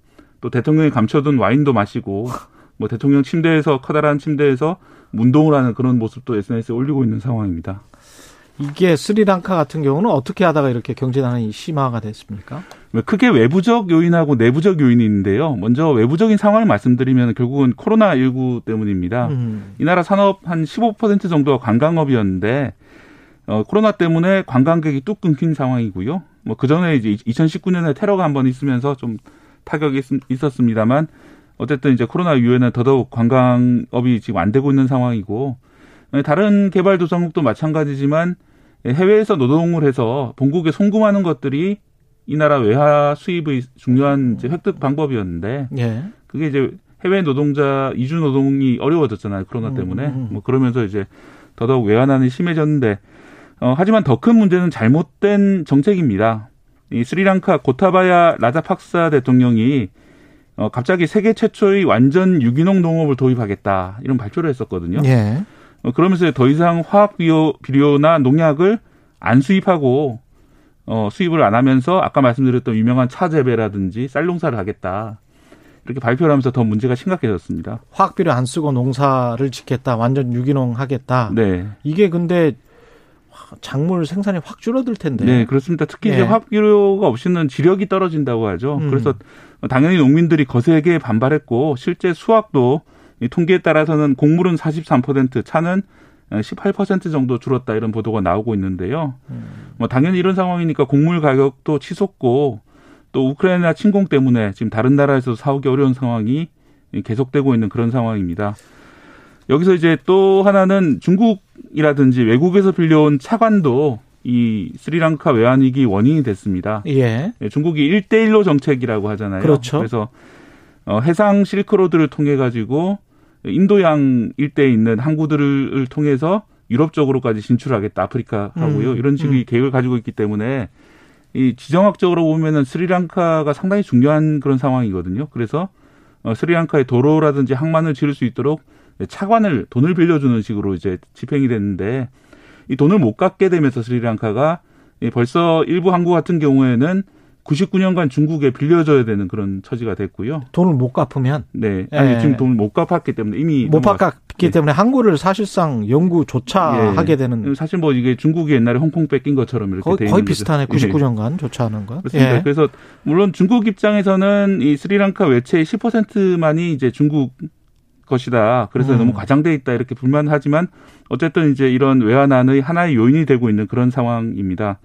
또 대통령이 감춰둔 와인도 마시고 뭐 대통령 침대에서 커다란 침대에서 운동을 하는 그런 모습도 SNS에 올리고 있는 상황입니다. 이게 스리랑카 같은 경우는 어떻게 하다가 이렇게 경제 난이 심화가 됐습니까? 크게 외부적 요인하고 내부적 요인이 있는데요. 먼저 외부적인 상황을 말씀드리면 결국은 코로나19 때문입니다. 음. 이 나라 산업 한 15% 정도가 관광업이었는데 어, 코로나 때문에 관광객이 뚝 끊긴 상황이고요. 뭐 그 전에 이제 2019년에 테러가 한 번 있으면서 좀 타격이 있- 있었습니다만 어쨌든 이제 코로나 이후에는 더더욱 관광업이 지금 안 되고 있는 상황이고 예, 다른 개발도상국도 마찬가지지만 예, 해외에서 노동을 해서 본국에 송금하는 것들이 이 나라 외화 수입의 중요한 이제 획득 방법이었는데 예. 그게 이제 해외 노동자 이주 노동이 어려워졌잖아요 코로나 음, 때문에 음. 뭐 그러면서 이제 더더욱 외환난이 심해졌는데 어, 하지만 더 큰 문제는 잘못된 정책입니다. 이 스리랑카 고타바야 라자팍사 대통령이 어, 갑자기 세계 최초의 완전 유기농 농업을 도입하겠다 이런 발표를 했었거든요. 예. 어, 그러면서 더 이상 화학 비료, 비료나 농약을 안 수입하고 어, 수입을 안 하면서 아까 말씀드렸던 유명한 차 재배라든지 쌀 농사를 하겠다. 이렇게 발표를 하면서 더 문제가 심각해졌습니다. 화학비료 안 쓰고 농사를 짓겠다. 완전 유기농 하겠다. 네. 이게 근데 작물 생산이 확 줄어들 텐데. 네, 그렇습니다. 특히 예. 이제 화학 비료가 없이는 지력이 떨어진다고 하죠. 음. 그래서 당연히 농민들이 거세게 반발했고 실제 수확도 이 통계에 따라서는 곡물은 43%, 차는 18% 정도 줄었다 이런 보도가 나오고 있는데요. 음. 뭐 당연히 이런 상황이니까 곡물 가격도 치솟고 또 우크라이나 침공 때문에 지금 다른 나라에서 사오기 어려운 상황이 계속되고 있는 그런 상황입니다. 여기서 이제 또 하나는 중국 이라든지 외국에서 빌려온 차관도 이 스리랑카 외환위기 원인이 됐습니다. 예. 예, 중국이 1대1로 정책이라고 하잖아요. 그렇죠. 그래서 어, 해상 실크로드를 통해 가지고 인도양 일대에 있는 항구들을 통해서 유럽 쪽으로까지 진출하겠다 아프리카 하고요. 음, 이런 식의 음. 계획을 가지고 있기 때문에 이 지정학적으로 보면은 스리랑카가 상당히 중요한 그런 상황이거든요. 그래서 어, 스리랑카의 도로라든지 항만을 지을 수 있도록 차관을 돈을 빌려주는 식으로 이제 집행이 됐는데 이 돈을 못 갚게 되면서 스리랑카가 이 벌써 일부 항구 같은 경우에는 99년간 중국에 빌려줘야 되는 그런 처지가 됐고요. 돈을 못 갚으면 네. 아니 예. 지금 돈을 못 갚았기 때문에 이미 못 갚았기 예. 때문에 항구를 사실상 영구조차 예. 하게 되는 사실 뭐 이게 중국이 옛날에 홍콩 뺏긴 것처럼 이렇게 거의, 돼 거의 비슷하네. 거죠. 예. 99년간 조차하는 건. 그렇습니다. 예. 그래서 물론 중국 입장에서는 이 스리랑카 외채의 10%만이 이제 중국 것이다. 그래서 음. 너무 과장돼 있다 이렇게 불만하지만 어쨌든 이제 이런 외환안의 하나의 요인이 되고 있는 그런 상황입니다.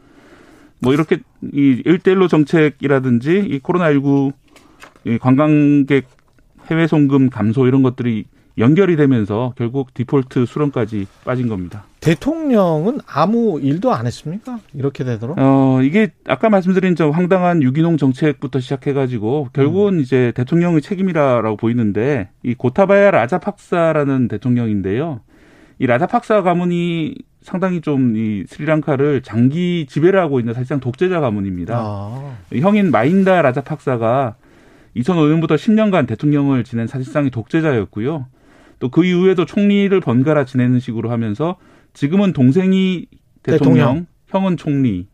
뭐 이렇게 이 일대일로 정책이라든지 이 코로나19 이 관광객 해외 송금 감소 이런 것들이 연결이 되면서 결국 디폴트 수렁까지 빠진 겁니다. 대통령은 아무 일도 안 했습니까? 이렇게 되도록? 어, 이게 아까 말씀드린 저 황당한 유기농 정책부터 시작해가지고 결국은 이제 대통령의 책임이라고 보이는데 이 고타바야 라자 팍사라는 대통령인데요. 이 라자 팍사 가문이 상당히 좀 이 스리랑카를 장기 지배를 하고 있는 사실상 독재자 가문입니다. 아, 형인 마인다 라자 팍사가 2005년부터 10년간 대통령을 지낸 사실상의 독재자였고요. 또 그 이후에도 총리를 번갈아 지내는 식으로 하면서 지금은 동생이 대통령, 대통령. 형은 총리,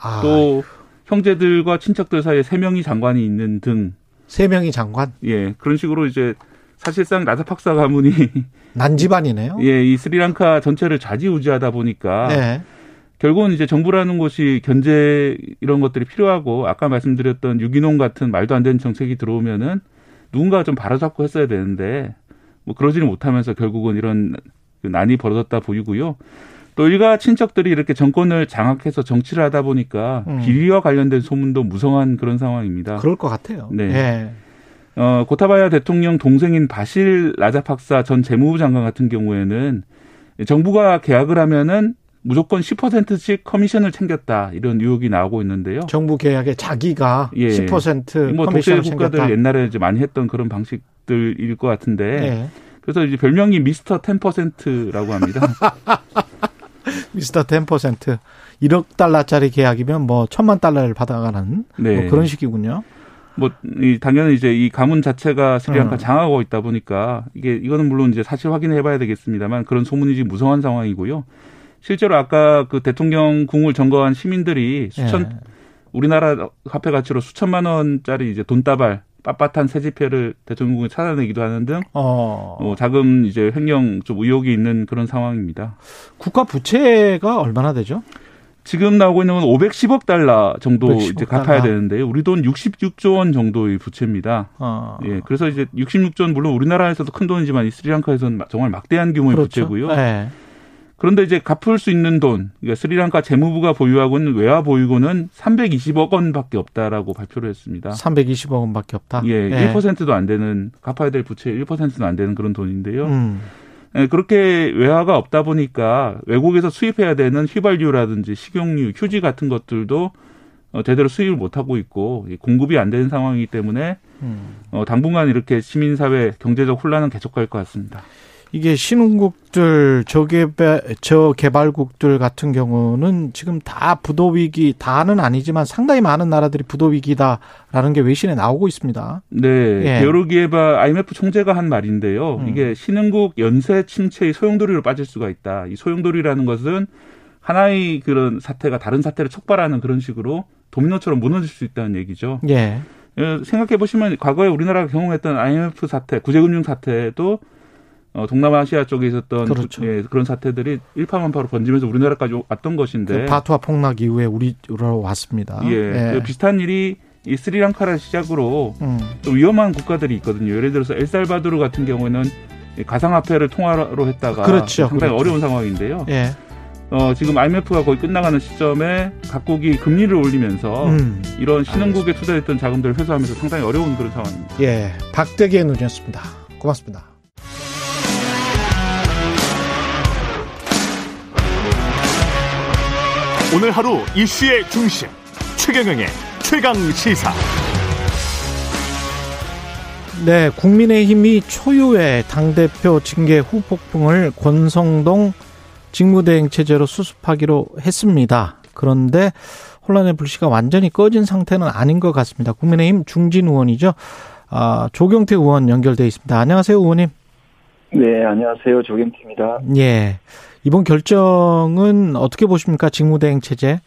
아, 또 형제들과 친척들 사이에 세 명이 장관이 있는 등, 세 명이 장관 예, 그런 식으로 이제 사실상 라자팍사 가문이 난집안이네요. 예, 이 스리랑카 전체를 좌지우지하다 보니까 네. 결국은 이제 정부라는 곳이 견제 이런 것들이 필요하고 아까 말씀드렸던 유기농 같은 말도 안 되는 정책이 들어오면은 누군가 좀 바로잡고 했어야 되는데 뭐 그러지는 못하면서 결국은 이런 그 난이 벌어졌다 보이고요. 또 일가 친척들이 이렇게 정권을 장악해서 정치를 하다 보니까 음. 비리와 관련된 소문도 무성한 그런 상황입니다. 그럴 것 같아요. 네. 예. 어, 고타바야 대통령 동생인 바실 라자팍사 전 재무부 장관 같은 경우에는 정부가 계약을 하면은 무조건 10%씩 커미션을 챙겼다 이런 의혹이 나오고 있는데요. 정부 계약에 자기가 예. 10%뭐 독재 커미션을 국가들 챙겼다. 옛날에 이제 많이 했던 그런 방식 들일 것 같은데 예. 그래서 이제 별명이 미스터 10%라고 합니다. 미스터 10% 1억 달러짜리 계약이면 뭐 천만 달러를 받아가는 네. 뭐 그런 식이군요. 뭐, 이, 당연히 이제 이 가문 자체가 스리랑카 음. 장하고 있다 보니까 이게, 이거는 물론 이제 사실 확인해 봐야 되겠습니다만 그런 소문이 지금 무성한 상황이고요. 실제로 아까 그 대통령 궁을 점거한 시민들이 수천, 예. 우리나라 화폐 가치로 수천만 원짜리 이제 돈다발, 빳빳한 새지폐를 대통령궁에 찾아내기도 하는 등 어, 어, 자금 이제 횡령 좀 의혹이 있는 그런 상황입니다. 국가 부채가 얼마나 되죠? 지금 나오고 있는 건 510억 달러 정도 510억 이제 갚아야 달러. 되는데요. 우리 돈 66조 원 정도의 부채입니다. 어. 예, 그래서 이제 66조 원 물론 우리나라에서도 큰 돈이지만 이 스리랑카에서는 정말 막대한 규모의 그렇죠. 부채고요. 예. 그런데 이제 갚을 수 있는 돈, 그러니까 스리랑카 재무부가 보유하고 있는 외화 보유고는 320억 원밖에 없다라고 발표를 했습니다. 320억 원밖에 없다. 예, 1%도 안 되는 갚아야 될 부채 1%도 안 되는 그런 돈인데요. 음. 예, 그렇게 외화가 없다 보니까 외국에서 수입해야 되는 휘발유라든지 식용유, 휴지 같은 것들도 어, 제대로 수입을 못 하고 있고 이 공급이 안 되는 상황이기 때문에 음. 어, 당분간 이렇게 시민사회 경제적 혼란은 계속갈 것 같습니다. 이게 신흥국들 저개발 저개발국들 같은 경우는 지금 다 부도 위기 다는 아니지만 상당히 많은 나라들이 부도 위기다라는 게 외신에 나오고 있습니다. 네, 예. 게오르기에바 IMF 총재가 한 말인데요. 음. 이게 신흥국 연쇄 침체의 소용돌이로 빠질 수가 있다. 이 소용돌이라는 것은 하나의 그런 사태가 다른 사태를 촉발하는 그런 식으로 도미노처럼 무너질 수 있다는 얘기죠. 예. 생각해 보시면 과거에 우리나라가 경험했던 IMF 사태, 구제금융 사태도 어, 동남아시아 쪽에 있었던 그렇죠. 구- 예, 그런 사태들이 일파만파로 번지면서 우리나라까지 왔던 것인데 그 바투아 폭락 이후에 우리로 왔습니다. 예, 그 비슷한 일이 이 스리랑카를 시작으로 음. 또 위험한 국가들이 있거든요. 예를 들어서 엘살바도르 같은 경우에는 이 가상화폐를 통화로 했다가 그렇죠. 상당히 그렇죠. 어려운 상황인데요. 예. 어, 지금 IMF가 거의 끝나가는 시점에 각국이 금리를 올리면서 음. 이런 신흥국에 투자했던 자금들을 회수하면서 상당히 어려운 그런 상황입니다. 예. 박대기의 눈이었습니다. 고맙습니다. 오늘 하루 이슈의 중심 최경영의 최강 시사. 네, 국민의힘이 초유의 당 대표 징계 후폭풍을 권성동 직무대행 체제로 수습하기로 했습니다. 그런데 혼란의 불씨가 완전히 꺼진 상태는 아닌 것 같습니다. 국민의힘 중진 의원이죠. 아, 조경태 의원 연결돼 있습니다. 안녕하세요, 의원님. 네, 안녕하세요. 조경태입니다. 예. 이번 결정은 어떻게 보십니까? 직무대행 체제?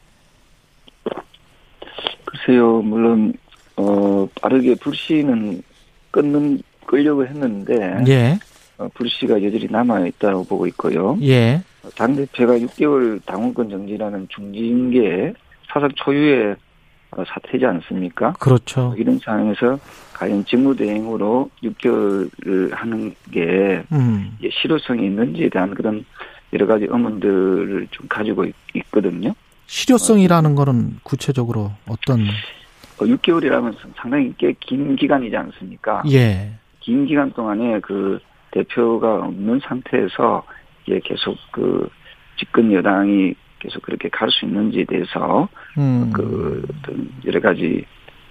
글쎄요, 물론 어 빠르게 불씨는 끊는 끌려고 했는데 예, 어, 불씨가 여전히 남아 있다고 보고 있고요. 예, 당 대표가 6개월 당원권 정지라는 중징계 사상 초유의 어, 사태지 않습니까? 그렇죠. 이런 상황에서 과연 직무대행으로 6개월을 하는 게 음, 실효성이 있는지에 대한 그런 여러 가지 의문들을 좀 가지고 있, 있거든요. 실효성이라는 거는 구체적으로 어떤, 어, 6개월이라면 상당히 꽤 긴 기간이지 않습니까? 예, 긴 기간 동안에 그 대표가 없는 상태에서 이게 계속 그 집권 여당이 계속 그렇게 갈 수 있는지에 대해서 음, 그 어떤 여러 가지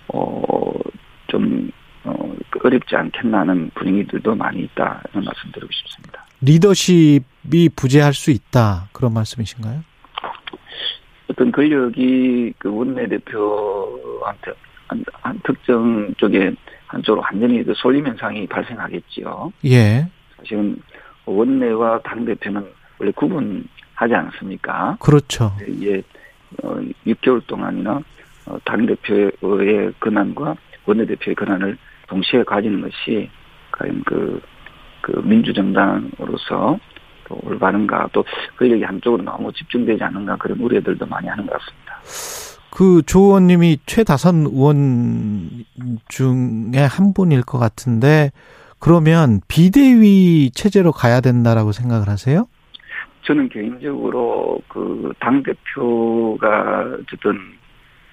어좀 어, 어렵지 않겠나 하는 분위기들도 많이 있다 이런 말씀 드리고 싶습니다. 리더십 이 부재할 수 있다. 그런 말씀이신가요? 어떤 권력이 그 원내대표한테 한, 한 특정 쪽에 한쪽으로 완전히 그 쏠림 현상이 발생하겠지요. 예, 사실은 원내와 당 대표는 원래 구분하지 않습니까? 그렇죠. 이게 어, 6개월 동안이나 어, 당 대표의 권한과 원내 대표의 권한을 동시에 가지는 것이 과연 그, 그 민주정당으로서 또 올바른가 또 권력이 한쪽으로 너무 집중되지 않는가 그런 우려들도 많이 하는 것 같습니다. 그조 의원님이 최다선 의원 중에 한 분일 것 같은데 그러면 비대위 체제로 가야 된다라고 생각을 하세요? 저는 개인적으로 그 당 대표가 어쨌든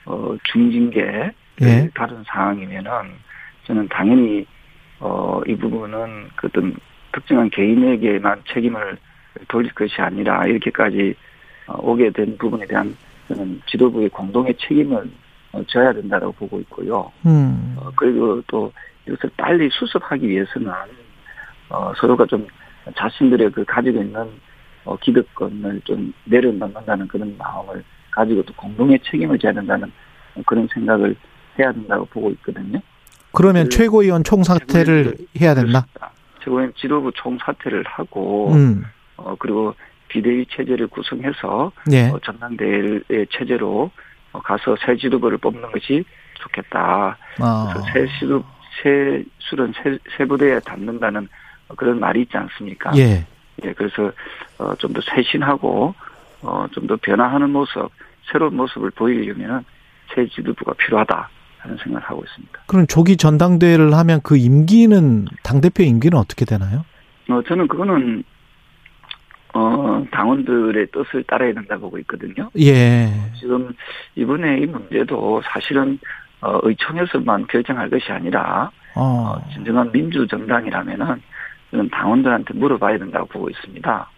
어 중징계 예. 다른 상황이면은 저는 당연히 어 이 부분은 그 어떤 특정한 개인에게만 책임을 돌릴 것이 아니라 이렇게까지 어, 오게 된 부분에 대한 저는 지도부의 공동의 책임을 어, 져야 된다고 보고 있고요. 음, 어, 그리고 또 이것을 빨리 수습하기 위해서는 어, 서로가 좀 자신들의 그 가지고 있는 어, 기득권을 좀 내려놓는다는 그런 마음을 가지고 또 공동의 책임을 져야 된다는 그런 생각을 해야 된다고 보고 있거든요. 그러면 그 최고위원 총사퇴를 해야 된다? 그렇습니다. 최고위원 지도부 총사퇴를 하고 음, 어, 그리고 비대위 체제를 구성해서 예, 어, 전당대회 체제로 어, 가서 새 지도부를 뽑는 것이 좋겠다. 아, 그래서 새 시도 새 술은 새, 새 부대에 담는다는 그런 말이 있지 않습니까? 예, 예, 그래서 어, 좀 더 쇄신하고 어, 좀 더 변화하는 모습, 새로운 모습을 보이려면 새 지도부가 필요하다 하는 생각을 하고 있습니다. 그럼 조기 전당대회를 하면 그 임기는 당 대표 임기는 어떻게 되나요? 어, 저는 그거는 어, 당원들의 뜻을 따라야 된다고 보고 있거든요. 예, 지금 이번에 이 문제도 사실은 어, 의총에서만 결정할 것이 아니라 어, 어, 진정한 민주 정당이라면은 저는 당원들한테 물어봐야 된다고 보고 있습니다.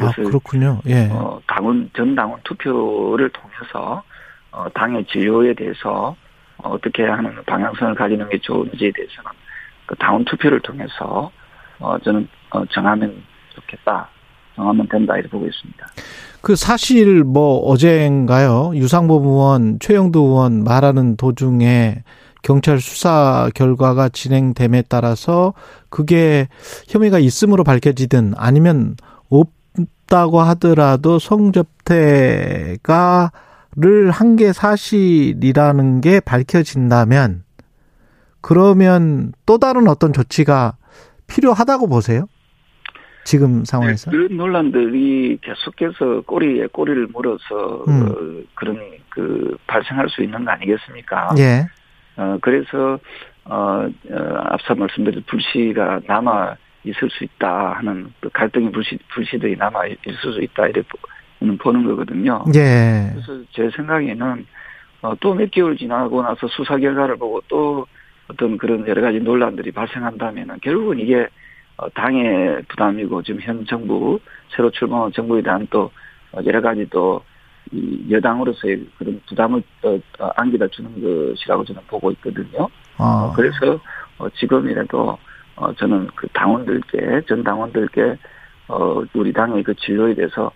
아, 그렇군요. 예, 어, 당원 전 당원 투표를 통해서 어, 당의 진료에 대해서 어, 어떻게 하는 방향성을 가지는 게 좋은지에 대해서는 그 당원 투표를 통해서 어, 저는 어, 정하면 좋겠다, 정하면 된다. 이렇게 보고 있습니다. 그 사실 뭐 어젠가요? 유상범 의원, 최영도 의원 말하는 도중에 경찰 수사 결과가 진행됨에 따라서 그게 혐의가 있음으로 밝혀지든 아니면 없다고 하더라도 성접대가 를 한 게 사실이라는 게 밝혀진다면 그러면 또 다른 어떤 조치가 필요하다고 보세요? 지금 상황에서? 그런 논란들이 계속해서 꼬리에 꼬리를 물어서 음. 어, 그런 그 발생할 수 있는 거 아니겠습니까? 예. 어, 그래서 어, 어, 앞서 말씀드린 불씨가 남아 있을 수 있다 하는 그 갈등의 불씨 불씨들이 남아 있을 수 있다 이렇게 보- 보는 거거든요. 예. 그래서 제 생각에는 어, 또몇 개월 지나고 나서 수사 결과를 보고 또 어떤 그런 여러 가지 논란들이 발생한다면은 결국은 이게 어, 당의 부담이고 지금 현 정부 새로 출범한 정부에 대한 또 어, 여러 가지 또이 여당으로서의 그런 부담을 안겨다 주는 것이라고 저는 보고 있거든요. 어, 어, 그래서 어, 지금이라도 어, 저는 그 당원들께 전 당원들께 어, 우리 당의 그 진로에 대해서 어,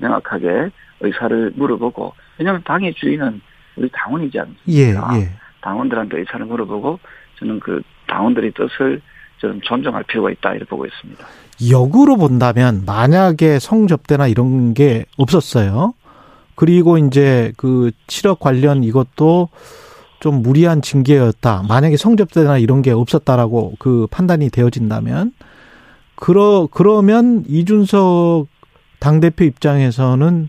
명확하게 의사를 물어보고 왜냐하면 당의 주인은 우리 당원이지 예, 않습니까? 예. 당원들한테 의사를 물어보고 저는 그 당원들의 뜻을 저는 존중할 필요가 있다 이렇게 보고 있습니다. 역으로 본다면 만약에 성접대나 이런 게 없었어요. 그리고 이제 그 7억 관련 이것도 좀 무리한 징계였다. 만약에 성접대나 이런 게 없었다라고 그 판단이 되어진다면 그러 그러면 이준석 당 대표 입장에서는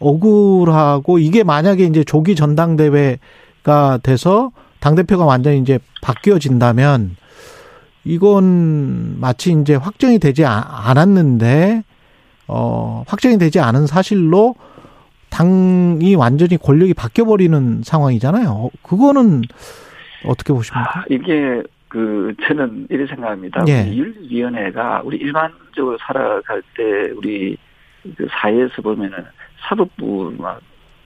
억울하고 이게 만약에 이제 조기 전당대회가 돼서 당 대표가 완전히 이제 바뀌어진다면 이건 마치 이제 확정이 되지 아- 않았는데 어 확정이 되지 않은 사실로 당이 완전히 권력이 바뀌어 버리는 상황이잖아요. 어, 그거는 어떻게 보십니까? 아, 이게 그 저는 이렇게 생각합니다. 예. 윤리위원회가 우리 일반적으로 살아갈 때 우리 그 사회에서 보면은 사법부와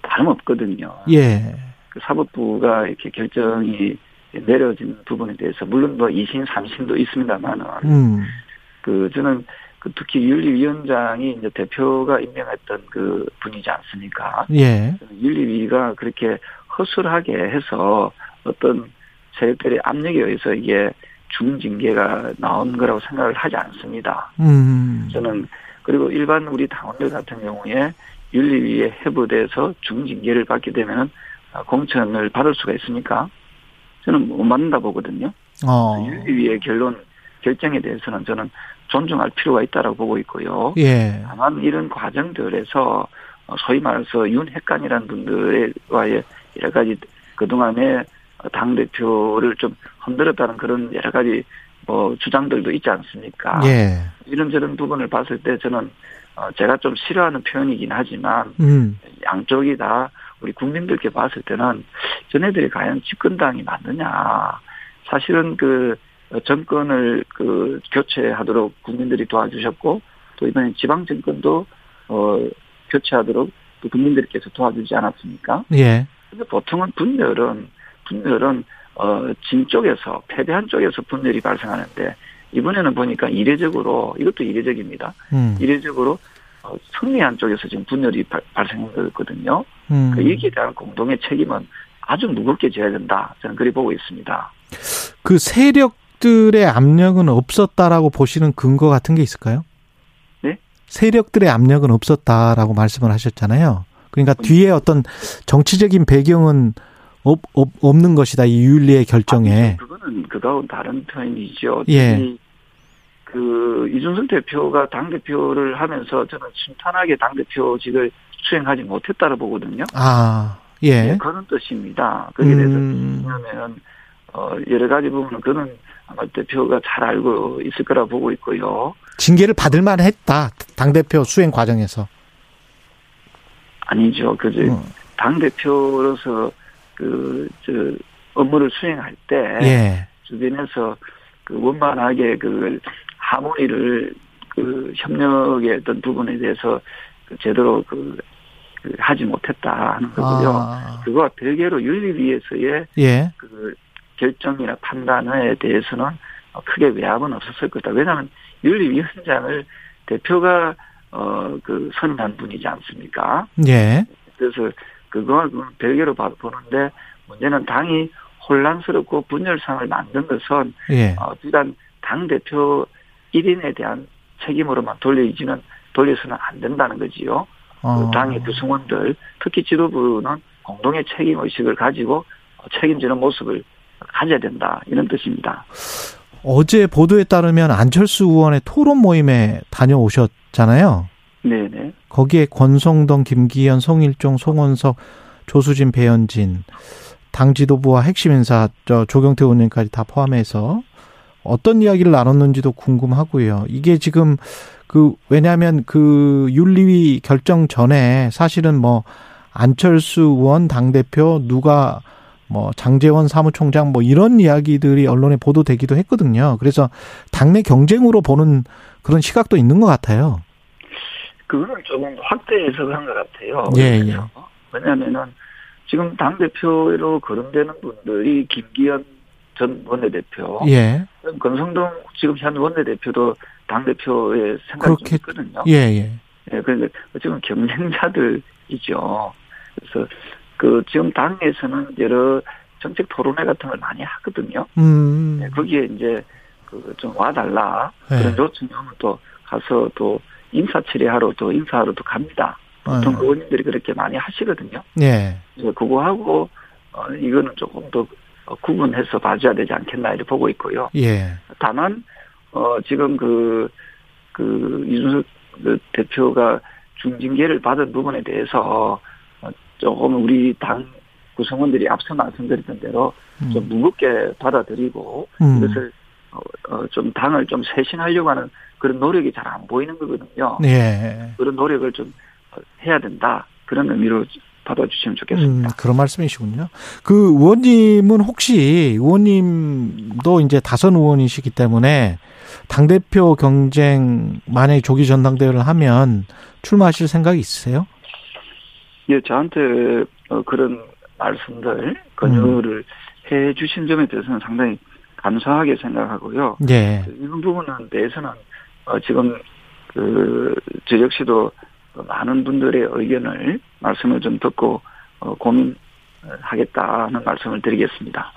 다름없거든요. 예. 그 사법부가 이렇게 결정이 내려진 부분에 대해서 물론 뭐 2심, 3심도 있습니다만은 음. 그 저는 그 특히 윤리위원장이 이제 대표가 임명했던 그 분이지 않습니까? 예. 윤리위가 그렇게 허술하게 해서 어떤 세력들의 압력에 의해서 이게 중징계가 나온 거라고 생각을 하지 않습니다. 음. 저는 그리고 일반 우리 당원들 같은 경우에 윤리위에 해부돼서 중징계를 받게 되면은 아, 공천을 받을 수가 있습니까? 저는 못 받는다 보거든요. 어. 윤리위의 결론 결정에 대해서는 저는 존중할 필요가 있다라고 보고 있고요. 예. 다만 이런 과정들에서 어, 소위 말해서 윤핵관이라는 분들과의 여러 가지 그동안에 당 대표를 좀 흔들었다는 그런 여러 가지 뭐 주장들도 있지 않습니까? 예. 이런저런 부분을 봤을 때 저는 어, 제가 좀 싫어하는 표현이긴 하지만 음. 양쪽이 다 우리 국민들께 봤을 때는 전애들이 과연 집권당이 맞느냐. 사실은 그 정권을 그 교체하도록 국민들이 도와주셨고 또 이번에 지방 정권도 어 교체하도록 또 국민들께서 도와주지 않았습니까? 예. 근데 보통은 분열은 분열은 어 진 쪽에서 패배한 쪽에서 분열이 발생하는데 이번에는 보니까 이례적으로 이것도 이례적입니다. 음. 이례적으로 어, 승리한 쪽에서 지금 분열이 발, 발생한 거거든요. 음. 그 이기에 대한 공동의 책임은 아주 무겁게 져야 된다. 저는 그리 보고 있습니다. 그 세력들의 압력은 없었다라고 보시는 근거 같은 게 있을까요? 네? 세력들의 압력은 없었다라고 말씀을 하셨잖아요. 그러니까 뒤에 어떤 정치적인 배경은 없, 없, 없는 것이다. 이 윤리의 결정에. 아니죠. 그거는 그거하고는 다른 표현이죠. 예. 이, 그 이준석 대표가 당 대표를 하면서 저는 순탄하게 당 대표직을 수행하지 못했다고 보거든요. 아, 예. 네, 그런 뜻입니다. 거기에 대해서 음, 왜냐하면 어, 여러 가지 부분은 그는 아마 대표가 잘 알고 있을 거라 보고 있고요. 징계를 받을 만했다. 당 대표 수행 과정에서. 아니죠. 그저 음. 당 대표로서 그 저 업무를 수행할 때 예. 주변에서 그 원만하게 그 하모니를 그 협력의 어떤 부분에 대해서 그 제대로 그, 그 하지 못했다 하는 거고요. 아, 그거와 별개로 윤리위에서의 예. 그 결정이나 판단에 대해서는 크게 외압은 없었을 거다. 왜냐하면 윤리위 원장을 대표가 어그 선임한 분이지 않습니까? 예. 그래서 그거와 그 별개로 봐- 보는데 문제는 당이 혼란스럽고 분열상을 만든 것은 예. 어, 비단 당 대표 1인에 대한 책임으로만 돌리지는 돌려서는 안 된다는 거지요. 어. 그 당의 구성원들 특히 지도부는 공동의 책임 의식을 가지고 책임지는 모습을 가져야 된다 이런 뜻입니다. 어제 보도에 따르면 안철수 의원의 토론 모임에 다녀오셨잖아요. 네네. 거기에 권성동, 김기현, 송일종, 송원석, 조수진, 배현진 당 지도부와 핵심 인사 저 조경태 의원님까지 다 포함해서 어떤 이야기를 나눴는지도 궁금하고요. 이게 지금 그 왜냐하면 그 윤리위 결정 전에 사실은 뭐 안철수 의원 당 대표 누가 뭐 장재원 사무총장 뭐 이런 이야기들이 언론에 보도되기도 했거든요. 그래서 당내 경쟁으로 보는 그런 시각도 있는 것 같아요. 그거는 조금 확대해서 한 것 같아요. 예, 그래서 왜냐하면은 지금 당 대표로 거론되는 분들이 김기현 전 원내대표, 예, 권성동 지금 현 원내대표도 당 대표의 생각이 좀 그렇게- 있거든요. 예, 예. 예, 그러니까 지금 경쟁자들이죠. 그래서 그 지금 당에서는 여러 정책 토론회 같은 걸 많이 하거든요. 음, 예, 거기에 이제 그 좀 와달라 예. 그런 요청이 오면 또 가서 또 인사 처리하러 또 인사하러 또 갑니다. 보통 어. 의원님들이 그렇게 많이 하시거든요. 예, 그래서 그거하고 어, 이거는 조금 더 구분해서 봐줘야 되지 않겠나 이렇게 보고 있고요. 예. 다만 어 지금 그, 그 이준석 그 대표가 중징계를 받은 부분에 대해서 어, 조금 우리 당 구성원들이 앞서 말씀드렸던 대로 음. 좀 무겁게 받아들이고 음. 이것을 좀 당을 좀 쇄신하려고 하는 그런 노력이 잘 안 보이는 거거든요. 예. 그런 노력을 좀 해야 된다. 그런 의미로 받아주시면 음, 좋겠습니다. 그런 말씀이시군요. 그 의원님은 혹시 의원님도 이제 다선 의원이시기 때문에 당대표 경쟁 만약에 조기 전당대회를 하면 출마하실 생각이 있으세요? 예, 저한테 어, 그런 말씀들 권유를 음. 해 주신 점에 대해서는 상당히 감사하게 생각하고요. 예. 이런 부분에 대해서는 어, 지금 그저 역시도 많은 분들의 의견을 말씀을 좀 듣고 어, 고민하겠다는 말씀을 드리겠습니다.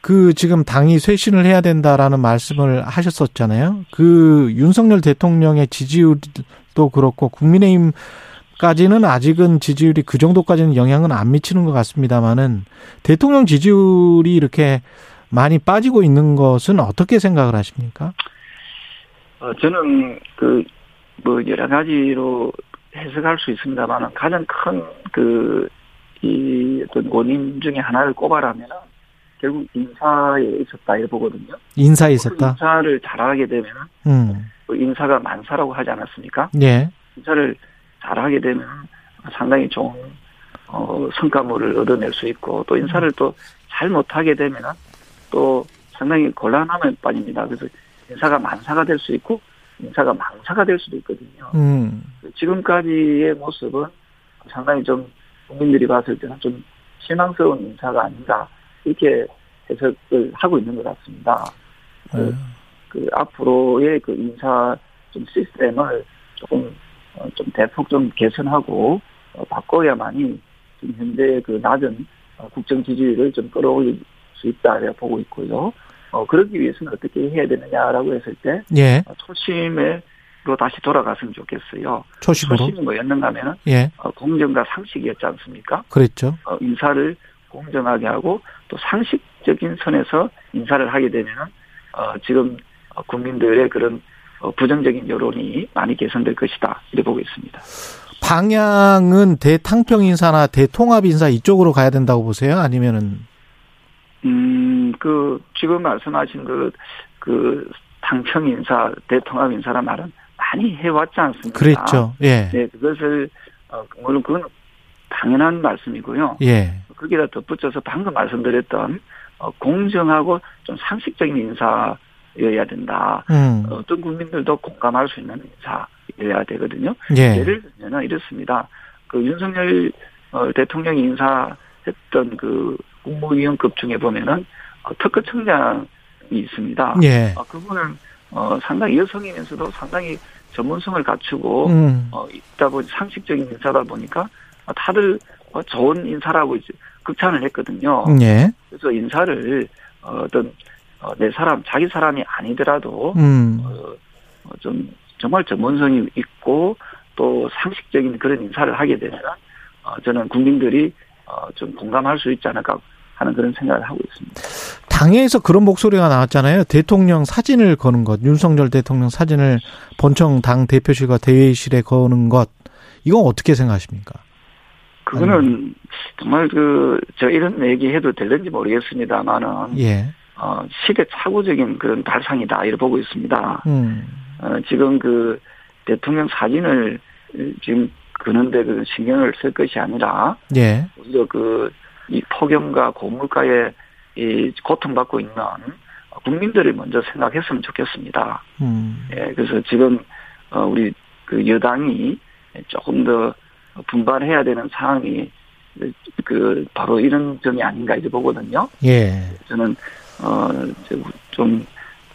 그 지금 당이 쇄신을 해야 된다라는 말씀을 하셨었잖아요. 그 윤석열 대통령의 지지율도 그렇고 국민의힘 까지는 아직은 지지율이 그 정도까지는 영향은 안 미치는 것 같습니다만은 대통령 지지율이 이렇게 많이 빠지고 있는 것은 어떻게 생각을 하십니까? 어, 저는 그 뭐 여러 가지로 해석할 수 있습니다만 가장 큰 그 이 어떤 원인 중에 하나를 꼽아라면 결국 인사에 있었다 이렇게 보거든요. 인사에 있었다. 인사를 잘하게 되면 음. 그 인사가 만사라고 하지 않았습니까? 예. 인사를 잘하게 되면 상당히 좋은 어, 성과물을 얻어낼 수 있고 또 인사를 또 잘 못하게 되면 또 상당히 곤란함에 빠집니다. 그래서 인사가 만사가 될 수 있고 인사가 망사가 될 수도 있거든요. 음. 지금까지의 모습은 상당히 좀 국민들이 봤을 때는 좀 실망스러운 인사가 아닌가 이렇게 해석을 하고 있는 것 같습니다. 그, 그 앞으로의 그 인사 좀 시스템을 조금 어, 좀 대폭 좀 개선하고 어, 바꿔야만이 지금 현재 그 낮은 어, 국정 지지율을 좀 끌어올릴 수 있다 고 보고 있고요. 어, 그러기 위해서는 어떻게 해야 되느냐라고 했을 때 예. 어, 초심으로 다시 돌아갔으면 좋겠어요. 초심으로. 초심이 뭐였는가 하면은 예. 어, 공정과 상식이었지 않습니까? 그랬죠. 어, 인사를 공정하게 하고 또 상식적인 선에서 인사를 하게 되면은 어, 지금 어, 국민들의 그런 어, 부정적인 여론이 많이 개선될 것이다 이렇게 보고 있습니다. 방향은 대탕평 인사나 대통합 인사 이쪽으로 가야 된다고 보세요? 아니면은 음, 그 지금 말씀하신 그, 그 당평 인사, 대통합 인사란 말은 많이 해왔지 않습니까? 그랬죠. 예. 네, 그것을 어, 물론 그건 당연한 말씀이고요. 예. 거기다 덧붙여서 방금 말씀드렸던 어, 공정하고 좀 상식적인 인사여야 된다. 음. 어떤 국민들도 공감할 수 있는 인사여야 되거든요. 예. 예를 들면 이렇습니다. 그 윤석열 어, 대통령이 인사했던 그 국무위원급 중에 보면은 어, 특허청장이 있습니다. 예. 어, 그분은 어, 상당히 여성이면서도 상당히 전문성을 갖추고 음. 어, 있다 보니 상식적인 인사다 보니까 어, 다들 어, 좋은 인사라고 이제 극찬을 했거든요. 예. 그래서 인사를 어, 어떤 어, 내 사람 자기 사람이 아니더라도 음. 어, 어, 좀 정말 전문성이 있고 또 상식적인 그런 인사를 하게 되면 어, 저는 국민들이 어, 좀 공감할 수 있지 않을까 하는 그런 생각을 하고 있습니다. 당에서 그런 목소리가 나왔잖아요. 대통령 사진을 거는 것, 윤석열 대통령 사진을 본청 당 대표실과 대회실에 거는 것, 이건 어떻게 생각하십니까? 그거는 정말 그 저 이런 얘기해도 될는지 모르겠습니다만은 예. 어, 시대착오적인 그런 발상이다 이렇게 보고 있습니다. 음. 어, 지금 그 대통령 사진을 지금 그는데 그 신경을 쓸 것이 아니라 예. 오히려 그 이 폭염과 고물가에 이 고통받고 있는 국민들을 먼저 생각했으면 좋겠습니다. 음. 예, 그래서 지금 어 우리 그 여당이 조금 더 분발해야 되는 상황이 그 바로 이런 점이 아닌가 이제 보거든요. 예. 저는 어좀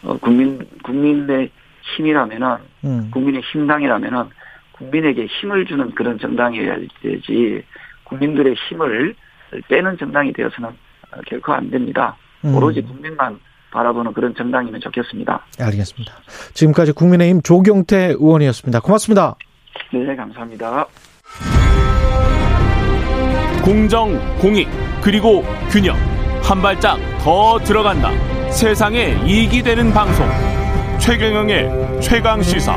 어, 국민 국민의 힘이라면은 음. 국민의 힘당이라면은 국민에게 힘을 주는 그런 정당이어야 되지 국민들의 힘을 빼는 정당이 되어서는 어, 결코 안 됩니다. 음. 오로지 국민만 바라보는 그런 정당이면 좋겠습니다. 알겠습니다. 지금까지 국민의힘 조경태 의원이었습니다. 고맙습니다. 네, 감사합니다. 공정, 공익, 그리고 균형 한 발짝 더 들어간다. 세상에 이익이 되는 방송 최경영의 최강 시사.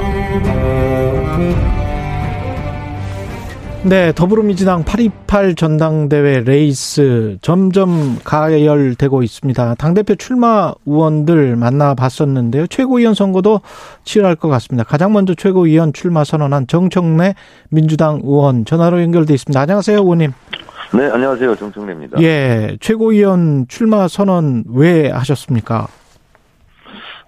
네, 더불어민주당 828 전당대회 레이스 점점 가열되고 있습니다. 당대표 출마 의원들 만나봤었는데요. 최고위원 선거도 치열할 것 같습니다. 가장 먼저 최고위원 출마 선언한 정청래 민주당 의원 전화로 연결돼 있습니다. 안녕하세요, 의원님. 네, 안녕하세요. 정청래입니다. 예, 최고위원 출마 선언 왜 하셨습니까?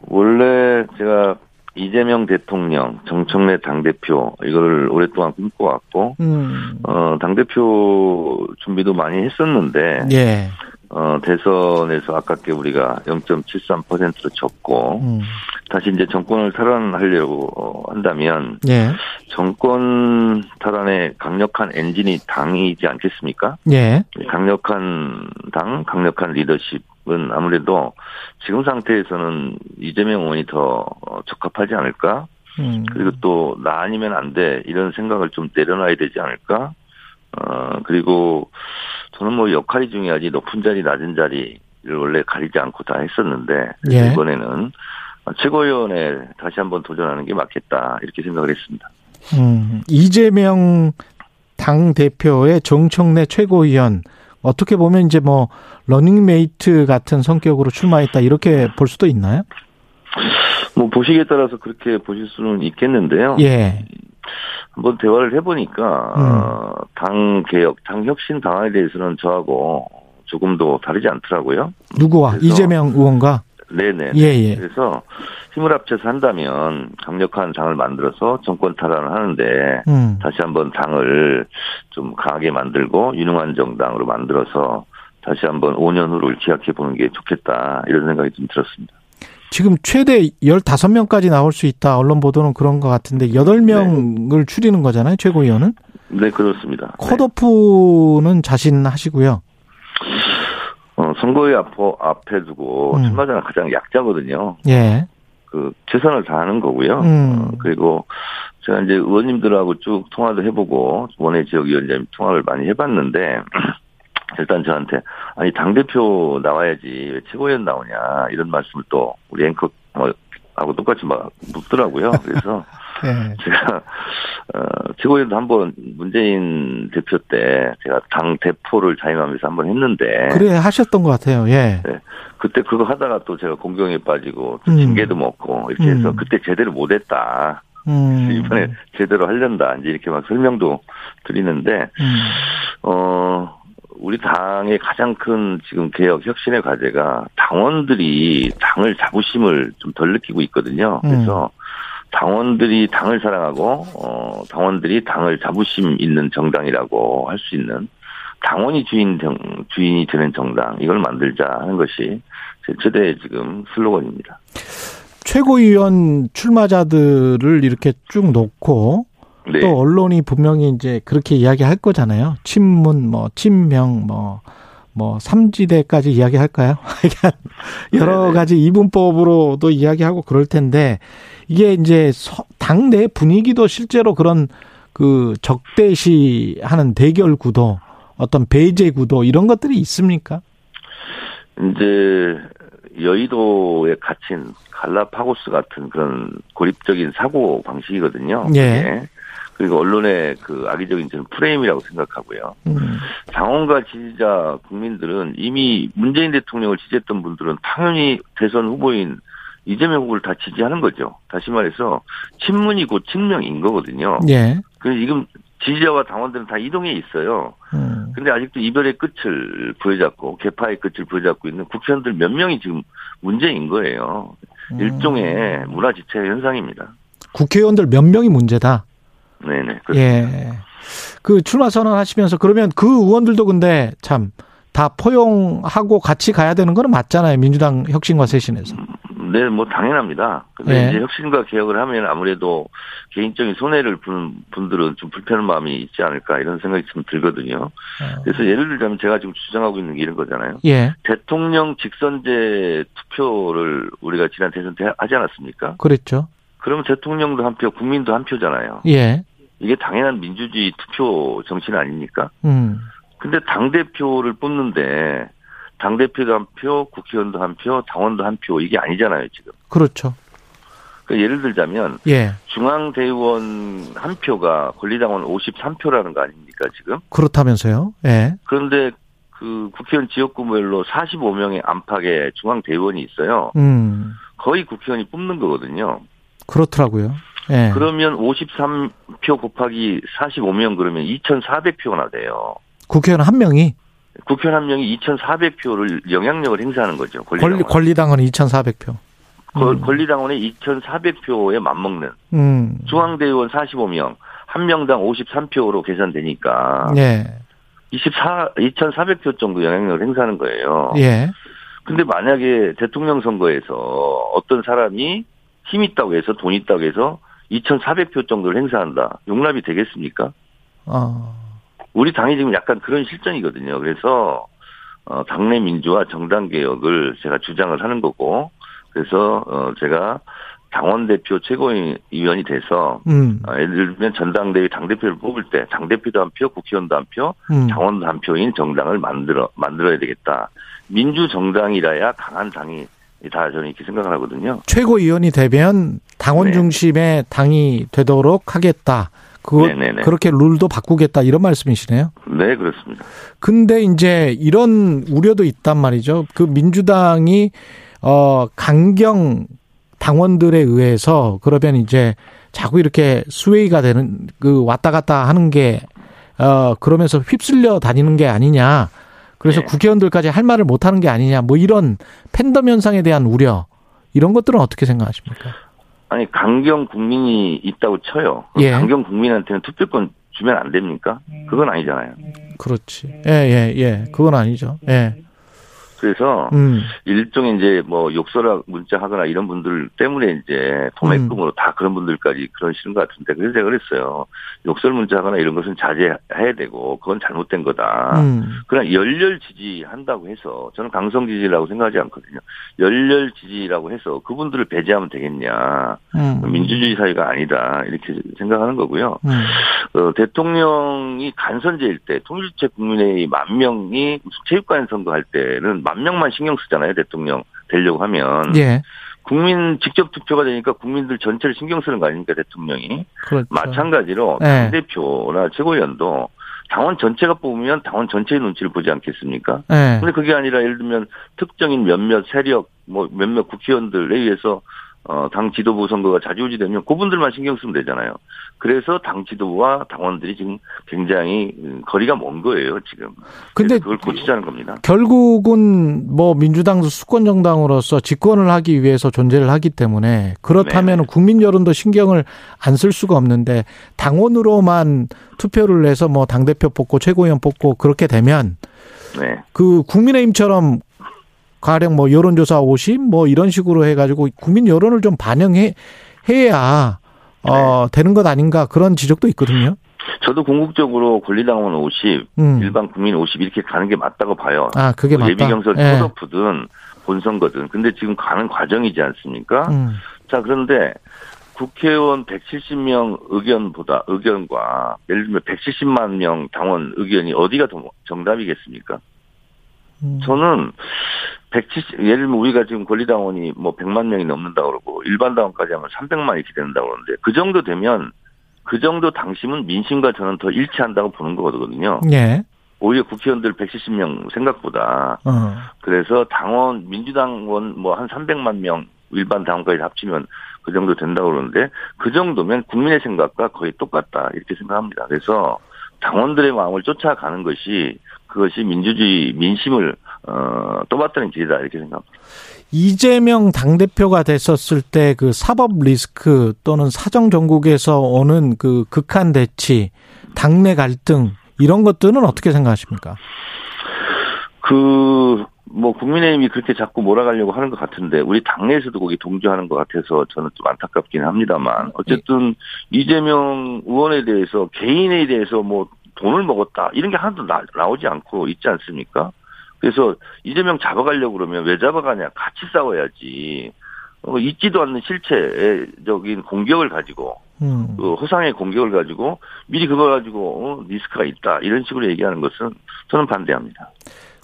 원래 제가 이재명 대통령, 정청래 당대표, 이거를 오랫동안 꿈꿔왔고, 음, 어, 당대표 준비도 많이 했었는데, 예, 어, 대선에서 아깝게 우리가 0.73%로 졌고, 음, 다시 이제 정권을 탈환하려고 어, 한다면, 예, 정권 탈환의 강력한 엔진이 당이지 않겠습니까? 예, 강력한 당, 강력한 리더십 은 아무래도 지금 상태에서는 이재명 의원이 더 어, 적합하지 않을까? 음, 그리고 또 나 아니면 안 돼 이런 생각을 좀 내려놔야 되지 않을까? 어 그리고 저는 뭐 역할이 중요하지 높은 자리 낮은 자리를 원래 가리지 않고 다 했었는데 예. 이번에는 최고위원에 다시 한번 도전하는 게 맞겠다 이렇게 생각을 했습니다. 음, 이재명 당 대표의 정청래 최고위원 어떻게 보면 이제 뭐 러닝메이트 같은 성격으로 출마했다 이렇게 볼 수도 있나요? 뭐 보시기에 따라서 그렇게 보실 수는 있겠는데요. 예, 한번 대화를 해보니까 음. 어, 당 개혁, 당 혁신 방안에 대해서는 저하고 조금도 다르지 않더라고요. 누구와 이재명 의원과 네네. 예, 예. 그래서 힘을 합쳐서 한다면 강력한 당을 만들어서 정권 탈환을 하는데 음, 다시 한번 당을 좀 강하게 만들고 유능한 정당으로 만들어서 다시 한번 5년 후를 기약해 보는 게 좋겠다 이런 생각이 좀 들었습니다. 지금 최대 15명까지 나올 수 있다 언론 보도는 그런 것 같은데 8명을 줄이는 거잖아요 최고위원은 네 그렇습니다. 네. 컷오프는 자신 하시고요. 어, 선거의 앞, 앞에 두고 음. 출마자는 가장 약자거든요. 예, 그 최선을 다하는 거고요. 음. 어, 그리고 제가 이제 의원님들하고 쭉 통화도 해보고 원외 지역위원장 통화를 많이 해봤는데 일단 저한테 아니 당 대표 나와야지 왜 최고위원 나오냐 이런 말씀을 또 우리 앵커 뭐 하고 똑같이 막 묻더라고요. 그래서 예, 제가 어, 최고위원도 한 번 문재인 대표 때 제가 당 대표를 자임하면서 한 번 했는데 그래 하셨던 것 같아요. 예, 그때 그거 하다가 또 제가 공경에 빠지고 또 음. 징계도 먹고 이렇게 해서 음. 그때 제대로 못했다. 음, 이번에 제대로 하련다. 이제 이렇게 막 설명도 드리는데, 음, 어, 우리 당의 가장 큰 지금 개혁 혁신의 과제가 당원들이 당을 자부심을 좀 덜 느끼고 있거든요. 그래서 당원들이 당을 사랑하고, 어, 당원들이 당을 자부심 있는 정당이라고 할 수 있는 당원이 주인 정, 주인이 되는 정당, 이걸 만들자 하는 것이 제 최대 지금 슬로건입니다. 최고위원 출마자들을 이렇게 쭉 놓고 네. 또 언론이 분명히 이제 그렇게 이야기할 거잖아요. 친문, 뭐 친명, 뭐. 뭐 삼지대까지 이야기할까요? 여러 네네. 가지 이분법으로도 이야기하고 그럴 텐데 이게 이제 서- 당내 분위기도 실제로 그런 그 적대시 하는 대결 구도, 어떤 배제 구도 이런 것들이 있습니까? 이제 여의도에 갇힌 갈라파고스 같은 그런 고립적인 사고 방식이거든요. 예. 그게. 그리고 언론의 그 악의적인 저는 프레임이라고 생각하고요. 음, 당원과 지지자 국민들은 이미 문재인 대통령을 지지했던 분들은 당연히 대선 후보인 이재명 후보를 다 지지하는 거죠. 다시 말해서 친문이고 친명인 거거든요. 예. 그래서 지금 지지자와 당원들은 다 이동해 있어요. 음, 근데 아직도 이별의 끝을 부여잡고 개파의 끝을 부여잡고 있는 국회의원들 몇 명이 지금 문제인 거예요. 음. 일종의 문화 지체 현상입니다. 국회의원들 몇 명이 문제다. 네네. 그렇습니다. 예. 그 출마 선언하시면서 그러면 그 의원들도 근데 참 다 포용하고 같이 가야 되는 거는 맞잖아요. 민주당 혁신과 쇄신에서. 네, 뭐 당연합니다. 근데 예. 이제 혁신과 개혁을 하면 아무래도 개인적인 손해를 보는 분들은 좀 불편한 마음이 있지 않을까 이런 생각이 좀 들거든요. 어. 그래서 예를 들자면 제가 지금 주장하고 있는 게 이런 거잖아요. 예. 대통령 직선제 투표를 우리가 지난 대선 때 하지 않았습니까? 그랬죠. 그러면 대통령도 한 표, 국민도 한 표잖아요. 예. 이게 당연한 민주주의 투표 정신 아닙니까? 음. 근데 당 대표를 뽑는데 당 대표도 한 표, 국회의원도 한 표, 당원도 한 표 이게 아니잖아요 지금. 그렇죠. 그 예를 들자면 예. 중앙대의원 한 표가 권리당원 53표라는 거 아닙니까 지금? 그렇다면서요. 예. 그런데 그 국회의원 지역구별로 45명의 안팎의 중앙대의원이 있어요. 음. 거의 국회의원이 뽑는 거거든요. 그렇더라고요. 예. 그러면 53표 곱하기 45명 그러면 2,400표나 돼요. 국회의원 한 명이 국회의원 한 명이 2,400표를 영향력을 행사하는 거죠. 권리당원. 권리, 권리당은 2,400표. 권- 권리당원의 2,400표에 맞먹는 음. 중앙대의원 45명, 한 명당 53표로 계산되니까 예. 24, 2,400표 정도 영향력을 행사하는 거예요. 예. 근데 만약에 대통령 선거에서 어떤 사람이 힘 있다고 해서 돈 있다고 해서 2,400표 정도를 행사한다. 용납이 되겠습니까? 어. 우리 당이 지금 약간 그런 실정이거든요. 그래서 어, 당내 민주화 정당 개혁을 제가 주장을 하는 거고 그래서 어, 제가 당원 대표 최고위원이 돼서 음. 어, 예를 들면 전당대회 당 대표를 뽑을 때 당 대표도 한 표, 국회의원도 한 표, 음. 당원도 한 표인 정당을 만들어 만들어야 되겠다. 민주 정당이라야 강한 당이 다 저는 이렇게 생각을 하거든요. 최고위원이 되면 당원 네. 중심의 당이 되도록 하겠다. 네네네. 그렇게 룰도 바꾸겠다 이런 말씀이시네요. 네, 그렇습니다. 근데 이제 이런 우려도 있단 말이죠. 그 민주당이 어 강경 당원들에 의해서 그러면 이제 자꾸 이렇게 수웨이가 되는 그 왔다 갔다 하는 게 어 그러면서 휩쓸려 다니는 게 아니냐. 그래서 네. 국회의원들까지 할 말을 못 하는 게 아니냐. 뭐 이런 팬덤 현상에 대한 우려 이런 것들은 어떻게 생각하십니까? 아니 강경 국민이 있다고 쳐요. 예. 강경 국민한테는 투표권 주면 안 됩니까? 그건 아니잖아요. 그렇지. 예, 예, 예. 그건 아니죠. 예. 그래서 음. 일종의 이제 뭐 욕설하 문자 하거나 이런 분들 때문에 이제 도매금으로 음. 다 그런 분들까지 그러시는 것 같은데 그래서 제가 그랬어요. 욕설 문자 하거나 이런 것은 자제해야 되고 그건 잘못된 거다. 음. 그러나 열렬 지지한다고 해서 저는 강성 지지라고 생각하지 않거든요. 열렬 지지라고 해서 그분들을 배제하면 되겠냐. 음. 민주주의 사회가 아니다. 이렇게 생각하는 거고요. 음. 어, 대통령이 간선제일 때 통일주체 국민회의 만 명이 무슨 체육관 선거할 때는 만 명만 신경 쓰잖아요. 대통령 되려고 하면 예. 국민 직접 투표가 되니까 국민들 전체를 신경 쓰는 거 아닙니까 대통령이 그렇죠. 마찬가지로 네. 당 대표나 최고위원도 당원 전체가 뽑으면 당원 전체의 눈치를 보지 않겠습니까? 예. 근데 그게 아니라 예를 들면 특정인 몇몇 세력 뭐 몇몇 국회의원들에 의해서 어, 당 지도부 선거가 자주우지되면 그분들만 신경 쓰면 되잖아요. 그래서 당 지도부와 당원들이 지금 굉장히 음, 거리가 먼 거예요, 지금. 근데 그걸 고치자는 겁니다. 결국은 뭐 민주당도 수권 정당으로서 집권을 하기 위해서 존재를 하기 때문에 그렇다면 네. 국민 여론도 신경을 안 쓸 수가 없는데 당원으로만 투표를 해서 뭐 당 대표 뽑고 최고위원 뽑고 그렇게 되면 네. 그 국민의힘처럼 가령 뭐 여론조사 50 뭐 이런 식으로 해가지고 국민 여론을 좀 반영해 해야 어 되는 것 아닌가 그런 지적도 있거든요. 저도 궁극적으로 권리당원 50, 음. 일반 국민 50 이렇게 가는 게 맞다고 봐요. 아 그게 뭐 맞다. 예비경선 예. 초도프든 본선거든. 근데 지금 가는 과정이지 않습니까? 음. 자, 그런데 국회의원 170명 의견보다 의견과 예를 들면 170만 명 당원 의견이 어디가 더 정답이겠습니까? 음. 저는 170 예를 들면 우리가 지금 권리당원이 뭐 100만 명이 넘는다 그러고 일반 당원까지 하면 300만 이렇게 된다 그러는데 그 정도 되면 그 정도 당심은 민심과 저는 더 일치한다고 보는 거거든요. 예. 오히려 국회의원들 170명 생각보다 어. 그래서 당원 민주당원 뭐 한 300만 명 일반 당원까지 합치면 그 정도 된다고 그러는데 그 정도면 국민의 생각과 거의 똑같다 이렇게 생각합니다. 그래서 당원들의 마음을 쫓아가는 것이 그것이 민주주의 민심을 어, 떠받드는 길이다 이렇게 생각합니다. 이재명 당대표가 됐었을 때 그 사법 리스크 또는 사정 정국에서 오는 그 극한 대치, 당내 갈등 이런 것들은 어떻게 생각하십니까? 그, 뭐, 국민의힘이 그렇게 자꾸 몰아가려고 하는 것 같은데, 우리 당내에서도 거기 동조하는 것 같아서 저는 좀 안타깝긴 합니다만, 어쨌든, 이재명 의원에 대해서, 개인에 대해서 뭐, 돈을 먹었다, 이런 게 하나도 나, 나오지 않고 있지 않습니까? 그래서, 이재명 잡아가려고 그러면 왜 잡아가냐, 같이 싸워야지. 어, 있지도 않는 실체적인 공격을 가지고 음. 그 허상의 공격을 가지고 미리 그걸 가지고 어, 리스크가 있다 이런 식으로 얘기하는 것은 저는 반대합니다.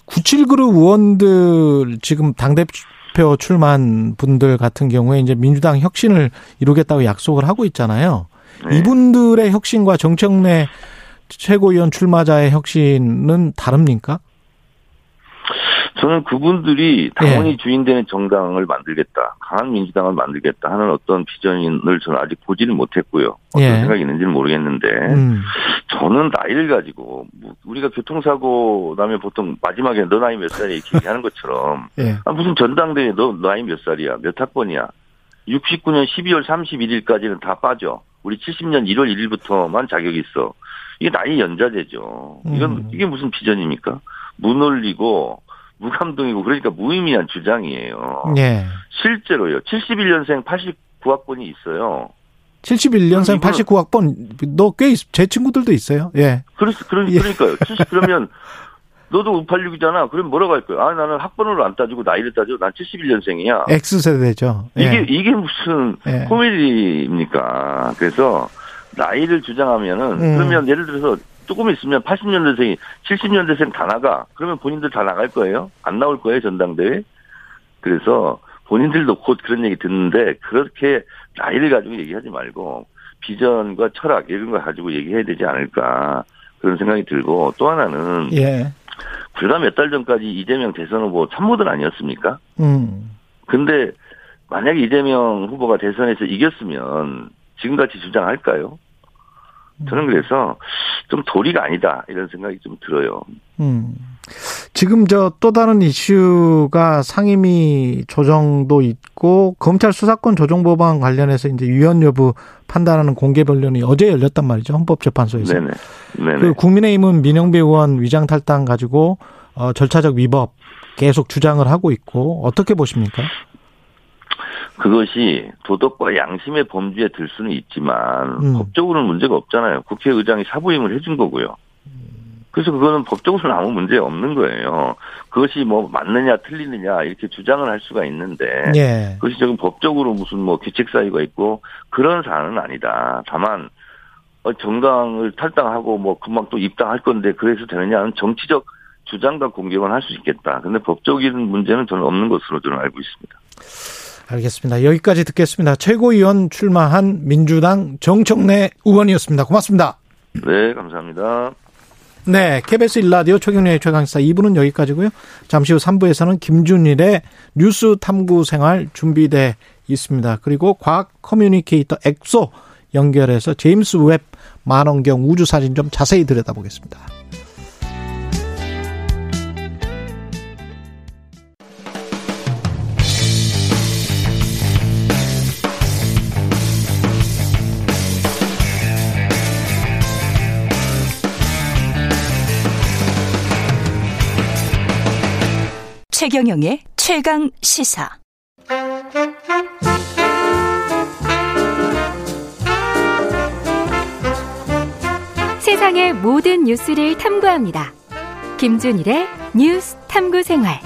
97그룹 의원들 지금 당대표 출마한 분들 같은 경우에 이제 민주당 혁신을 이루겠다고 약속을 하고 있잖아요. 네. 이분들의 혁신과 정청래 최고위원 출마자의 혁신은 다릅니까? 저는 그분들이 예. 당원이 주인되는 정당을 만들겠다, 강한 민주당을 만들겠다 하는 어떤 비전을 저는 아직 보지는 못했고요. 어떤 예. 생각이 있는지는 모르겠는데 음. 저는 나이를 가지고 뭐 우리가 교통사고 나면 보통 마지막에 너 나이 몇 살이야 이렇게 얘기하는 것처럼 예. 아, 무슨 전당대회 너 나이 몇 살이야 몇 학번이야 69년 12월 31일까지는 다 빠져 우리 70년 1월 1일부터만 자격이 있어 이게 나이 연자제죠 이건 음. 이게 무슨 비전입니까 무논리고 무감동이고 그러니까 무의미한 주장이에요 예. 실제로요 71년생 89학번이 있어요 71년생 이분은- 89학번 너 꽤 제 친구들도 있어요. 예. 그러, 그러, 예. 그러니까요. 70, 그러면 너도 586이잖아. 그럼 뭐라고 할 거야? 아, 나는 학번으로 안 따지고 나이를 따져. 난 71년생이야. X세대죠. 예. 이게, 이게 무슨 예. 코미디입니까? 그래서 나이를 주장하면은, 음. 그러면 예를 들어서 조금 있으면 80년대생이 70년대생 다 나가. 그러면 본인들 다 나갈 거예요? 안 나올 거예요, 전당대회? 그래서 본인들도 곧 그런 얘기 듣는데, 그렇게 나이를 가지고 얘기하지 말고, 비전과 철학, 이런 걸 가지고 얘기해야 되지 않을까. 그런 생각이 들고, 또 하나는, 예. 불과 몇 달 전까지 이재명 대선 후보 참모들 아니었습니까? 음. 근데 만약에 이재명 후보가 대선에서 이겼으면 지금같이 주장할까요? 저는 그래서 좀 도리가 아니다 이런 생각이 좀 들어요. 음. 지금 저 또 다른 이슈가 상임위 조정도 있고 검찰 수사권 조정 법안 관련해서 이제 위헌 여부 판단하는 공개 변론이 어제 열렸단 말이죠 헌법재판소에서. 네네. 네네. 그 국민의힘은 민영배 의원 위장 탈당 가지고 어 절차적 위법 계속 주장을 하고 있고 어떻게 보십니까? 그것이 도덕과 양심의 범주에 들 수는 있지만 음. 법적으로는 문제가 없잖아요. 국회의장이 사부임을 해준 거고요. 그래서 그거는 법적으로는 아무 문제 없는 거예요. 그것이 뭐 맞느냐 틀리느냐 이렇게 주장을 할 수가 있는데 예. 그것이 지금 법적으로 무슨 뭐 규칙 사유가 있고 그런 사안은 아니다. 다만 어, 정당을 탈당하고 뭐 금방 또 입당할 건데 그래서 되느냐는 정치적 주장과 공격은 할 수 있겠다. 근데 법적인 문제는 저는 없는 것으로 저는 알고 있습니다. 알겠습니다. 여기까지 듣겠습니다. 최고위원 출마한 민주당 정청래 의원이었습니다. 고맙습니다. 네, 감사합니다. 네, KBS 일라디오 최경영의 최강시사 2부는 여기까지고요. 잠시 후 3부에서는 김준일의 뉴스 탐구 생활 준비돼 있습니다. 그리고 과학 communicator 엑소 연결해서 제임스 웹 망원경 우주 사진 좀 자세히 들여다보겠습니다. 최경영의 최강 시사. 세상의 모든 뉴스를 탐구합니다. 김준일의 뉴스 탐구 생활.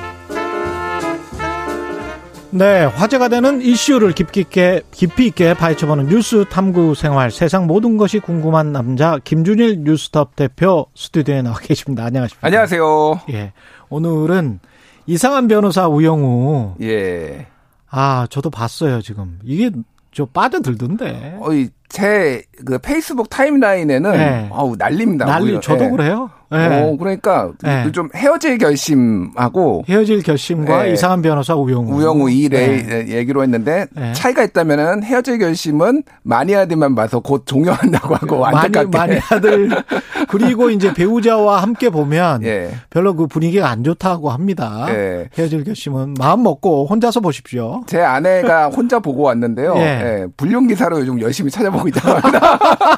네, 화제가 되는 이슈를 깊이 있게, 깊이 있게 파헤쳐보는 뉴스 탐구 생활. 세상 모든 것이 궁금한 남자, 김준일 뉴스톱 대표 스튜디오에 나와 계십니다. 안녕하십니까. 안녕하세요. 예. 오늘은 이상한 변호사 우영우. 예. 아, 저도 봤어요, 지금. 이게 저 빠져들던데. 어이 제 그 페이스북 타임라인에는 네. 어우 난립니다. 난리, 오히려. 저도 예. 그래요. 예. 어, 그러니까 네. 좀 헤어질 결심하고 헤어질 결심과 네. 이상한 변호사 우영우. 우영우 이래 네. 얘기로 했는데 네. 차이가 있다면은 헤어질 결심은 마니아들만 봐서 곧 종료한다고 하고 많이, 안타깝게 많이 아들. 그리고 이제 배우자와 함께 보면 예. 별로 그 분위기가 안 좋다고 합니다. 예. 헤어질 결심은 마음 먹고 혼자서 보십시오. 제 아내가 혼자 보고 왔는데요. 예. 예. 불륜 기사로 요즘 열심히 찾아보고 있다고 합니다.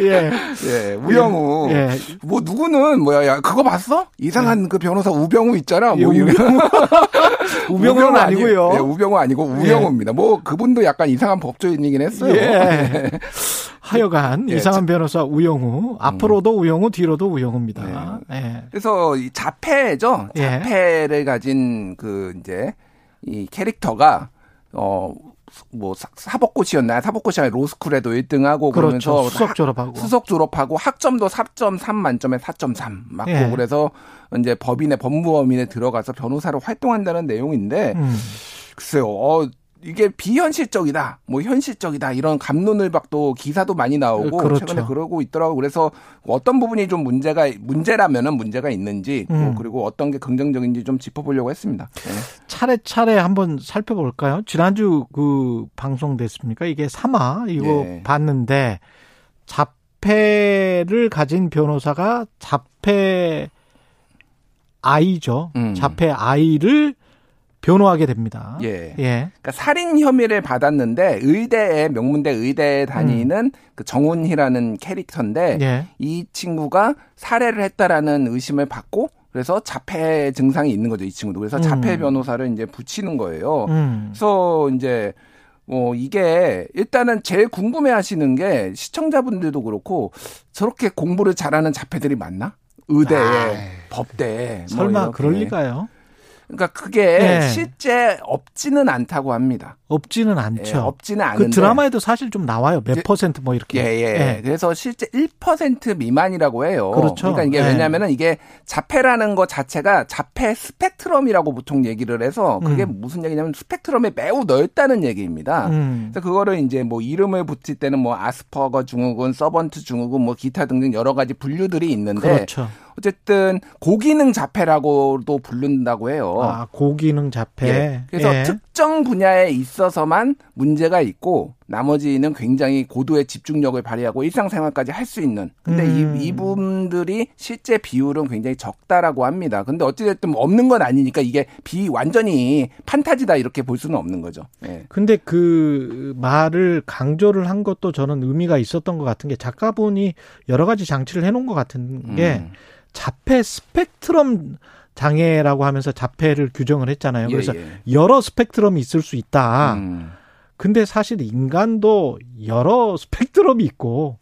예. 예, 우영우. 예. 뭐 누구는 뭐야, 야 그거 봤어? 이상한 그 변호사 우병우 있잖아. 예, 뭐. 우병우는 우병우 아니- 아니고요. 예, 우병우 아니고 우영우입니다. 뭐 그분도 약간 이상한 법조인이긴 했어요. 예. 하여간 예, 이상한 변호사 우영우. 앞으로도 우영우, 뒤로도 우영우입니다. 예. 그래서 이 자폐죠. 예. 자폐를 가진 그 이제 이 캐릭터가 어. 뭐 사- 사법고시였나요? 사법고시 로스쿨에도 1등하고 그렇죠. 그러면서 수석 하- 졸업하고. 수석 졸업하고 학점도 4.3 만점에 4.3 맞고 예. 그래서 이제 법인에 법무법인에 들어가서 변호사로 활동한다는 내용인데 음. 글쎄요. 어, 이게 비현실적이다, 뭐 현실적이다 이런 감론을 박도 기사도 많이 나오고 그렇죠. 최근에 그러고 있더라고. 그래서 어떤 부분이 좀 문제가 문제라면은 문제가 있는지 뭐 음. 그리고 어떤 게 긍정적인지 좀 짚어보려고 했습니다. 네. 차례차례 한번 살펴볼까요? 지난주 그 방송됐습니까? 이게 3화 이거 예. 봤는데 자폐를 가진 변호사가 자폐 아이죠. 음. 자폐 아이를 변호하게 됩니다. 예. 예. 그러니까 살인 혐의를 받았는데 의대에 명문대 의대에 다니는 그 정훈희라는 캐릭터인데 예. 이 친구가 살해를 했다라는 의심을 받고 그래서 자폐 증상이 있는 거죠 이 친구도 그래서 자폐 음. 변호사를 이제 붙이는 거예요. 음. 그래서 이제 뭐 이게 일단은 제일 궁금해 하시는 게 시청자분들도 그렇고 저렇게 공부를 잘하는 자폐들이 많나? 의대에 법대에 뭐 설마 이렇게. 그럴 리가요? 그러니까 그게 예. 실제 없지는 않다고 합니다. 없지는 않죠. 예, 없지는 않은데 그 드라마에도 사실 좀 나와요. 몇 제- 퍼센트 뭐 이렇게. 예, 예. 그래서 실제 1% 미만이라고 해요. 그렇죠. 러니까 이게 예. 왜냐면은 이게 자폐라는 것 자체가 자폐 스펙트럼이라고 보통 얘기를 해서 그게 음. 무슨 얘기냐면 스펙트럼이 매우 넓다는 얘기입니다. 음. 그래서 그거를 이제 뭐 이름을 붙일 때는 뭐 아스퍼거 증후군, 서번트 증후군, 뭐 기타 등등 여러 가지 분류들이 있는데 그렇죠. 어쨌든 고기능 자폐라고도 부른다고 해요. 아, 고기능 자폐. 예. 그래서 예. 특정 분야에 있어서만 문제가 있고 나머지는 굉장히 고도의 집중력을 발휘하고 일상생활까지 할 수 있는. 근데 음. 이, 이분들이 실제 비율은 굉장히 적다라고 합니다. 근데 어찌됐든 뭐 없는 건 아니니까 이게 비 완전히 판타지다 이렇게 볼 수는 없는 거죠. 예. 근데 그 말을 강조를 한 것도 저는 의미가 있었던 것 같은 게 작가분이 여러 가지 장치를 해놓은 것 같은 게 음. 자폐 스펙트럼 장애라고 하면서 자폐를 규정을 했잖아요. 예, 그래서 예. 여러 스펙트럼이 있을 수 있다. 음. 근데 사실 인간도 여러 스펙트럼이 있고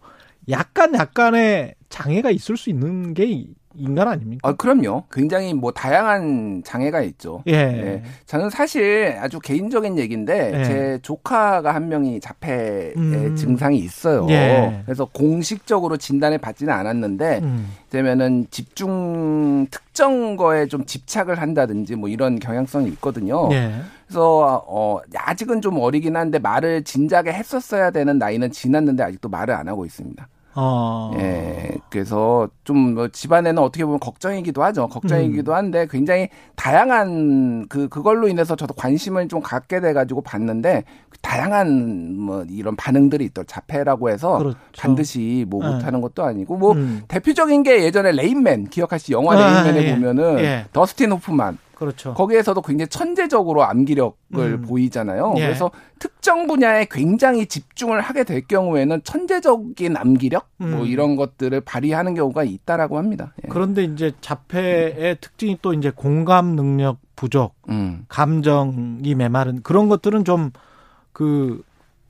약간 약간의 장애가 있을 수 있는 게 이- 인간 아닙니까? 아, 그럼요. 굉장히 뭐 다양한 장애가 있죠. 예. 예. 저는 사실 아주 개인적인 얘기인데 예. 제 조카가 한 명이 자폐의 음. 증상이 있어요. 예. 그래서 공식적으로 진단을 받지는 않았는데 음. 되면은 집중 특정 거에 좀 집착을 한다든지 뭐 이런 경향성이 있거든요. 예. 그래서 어 아직은 좀 어리긴 한데 말을 진작에 했었어야 되는 나이는 지났는데 아직도 말을 안 하고 있습니다. 어. 예. 그래서 좀 뭐 집안에는 어떻게 보면 걱정이기도 하죠. 걱정이기도 음. 한데 굉장히 다양한 그 그걸로 인해서 저도 관심을 좀 갖게 돼 가지고 봤는데 다양한 뭐 이런 반응들이 있더 자폐라고 해서 그렇죠. 반드시 뭐 예. 못하는 것도 아니고 뭐 음. 대표적인 게 예전에 레인맨 기억하시 영화 아, 레인맨에 예. 보면은 예. 더스틴 호프만 그렇죠. 거기에서도 굉장히 천재적으로 암기력을 음. 보이잖아요. 예. 그래서 특정 분야에 굉장히 집중을 하게 될 경우에는 천재적인 암기력 뭐 음. 이런 것들을 발휘하는 경우가 있다라고 합니다. 예. 그런데 이제 자폐의 특징이 또 이제 공감 능력 부족, 음. 감정이 메마른 그런 것들은 좀그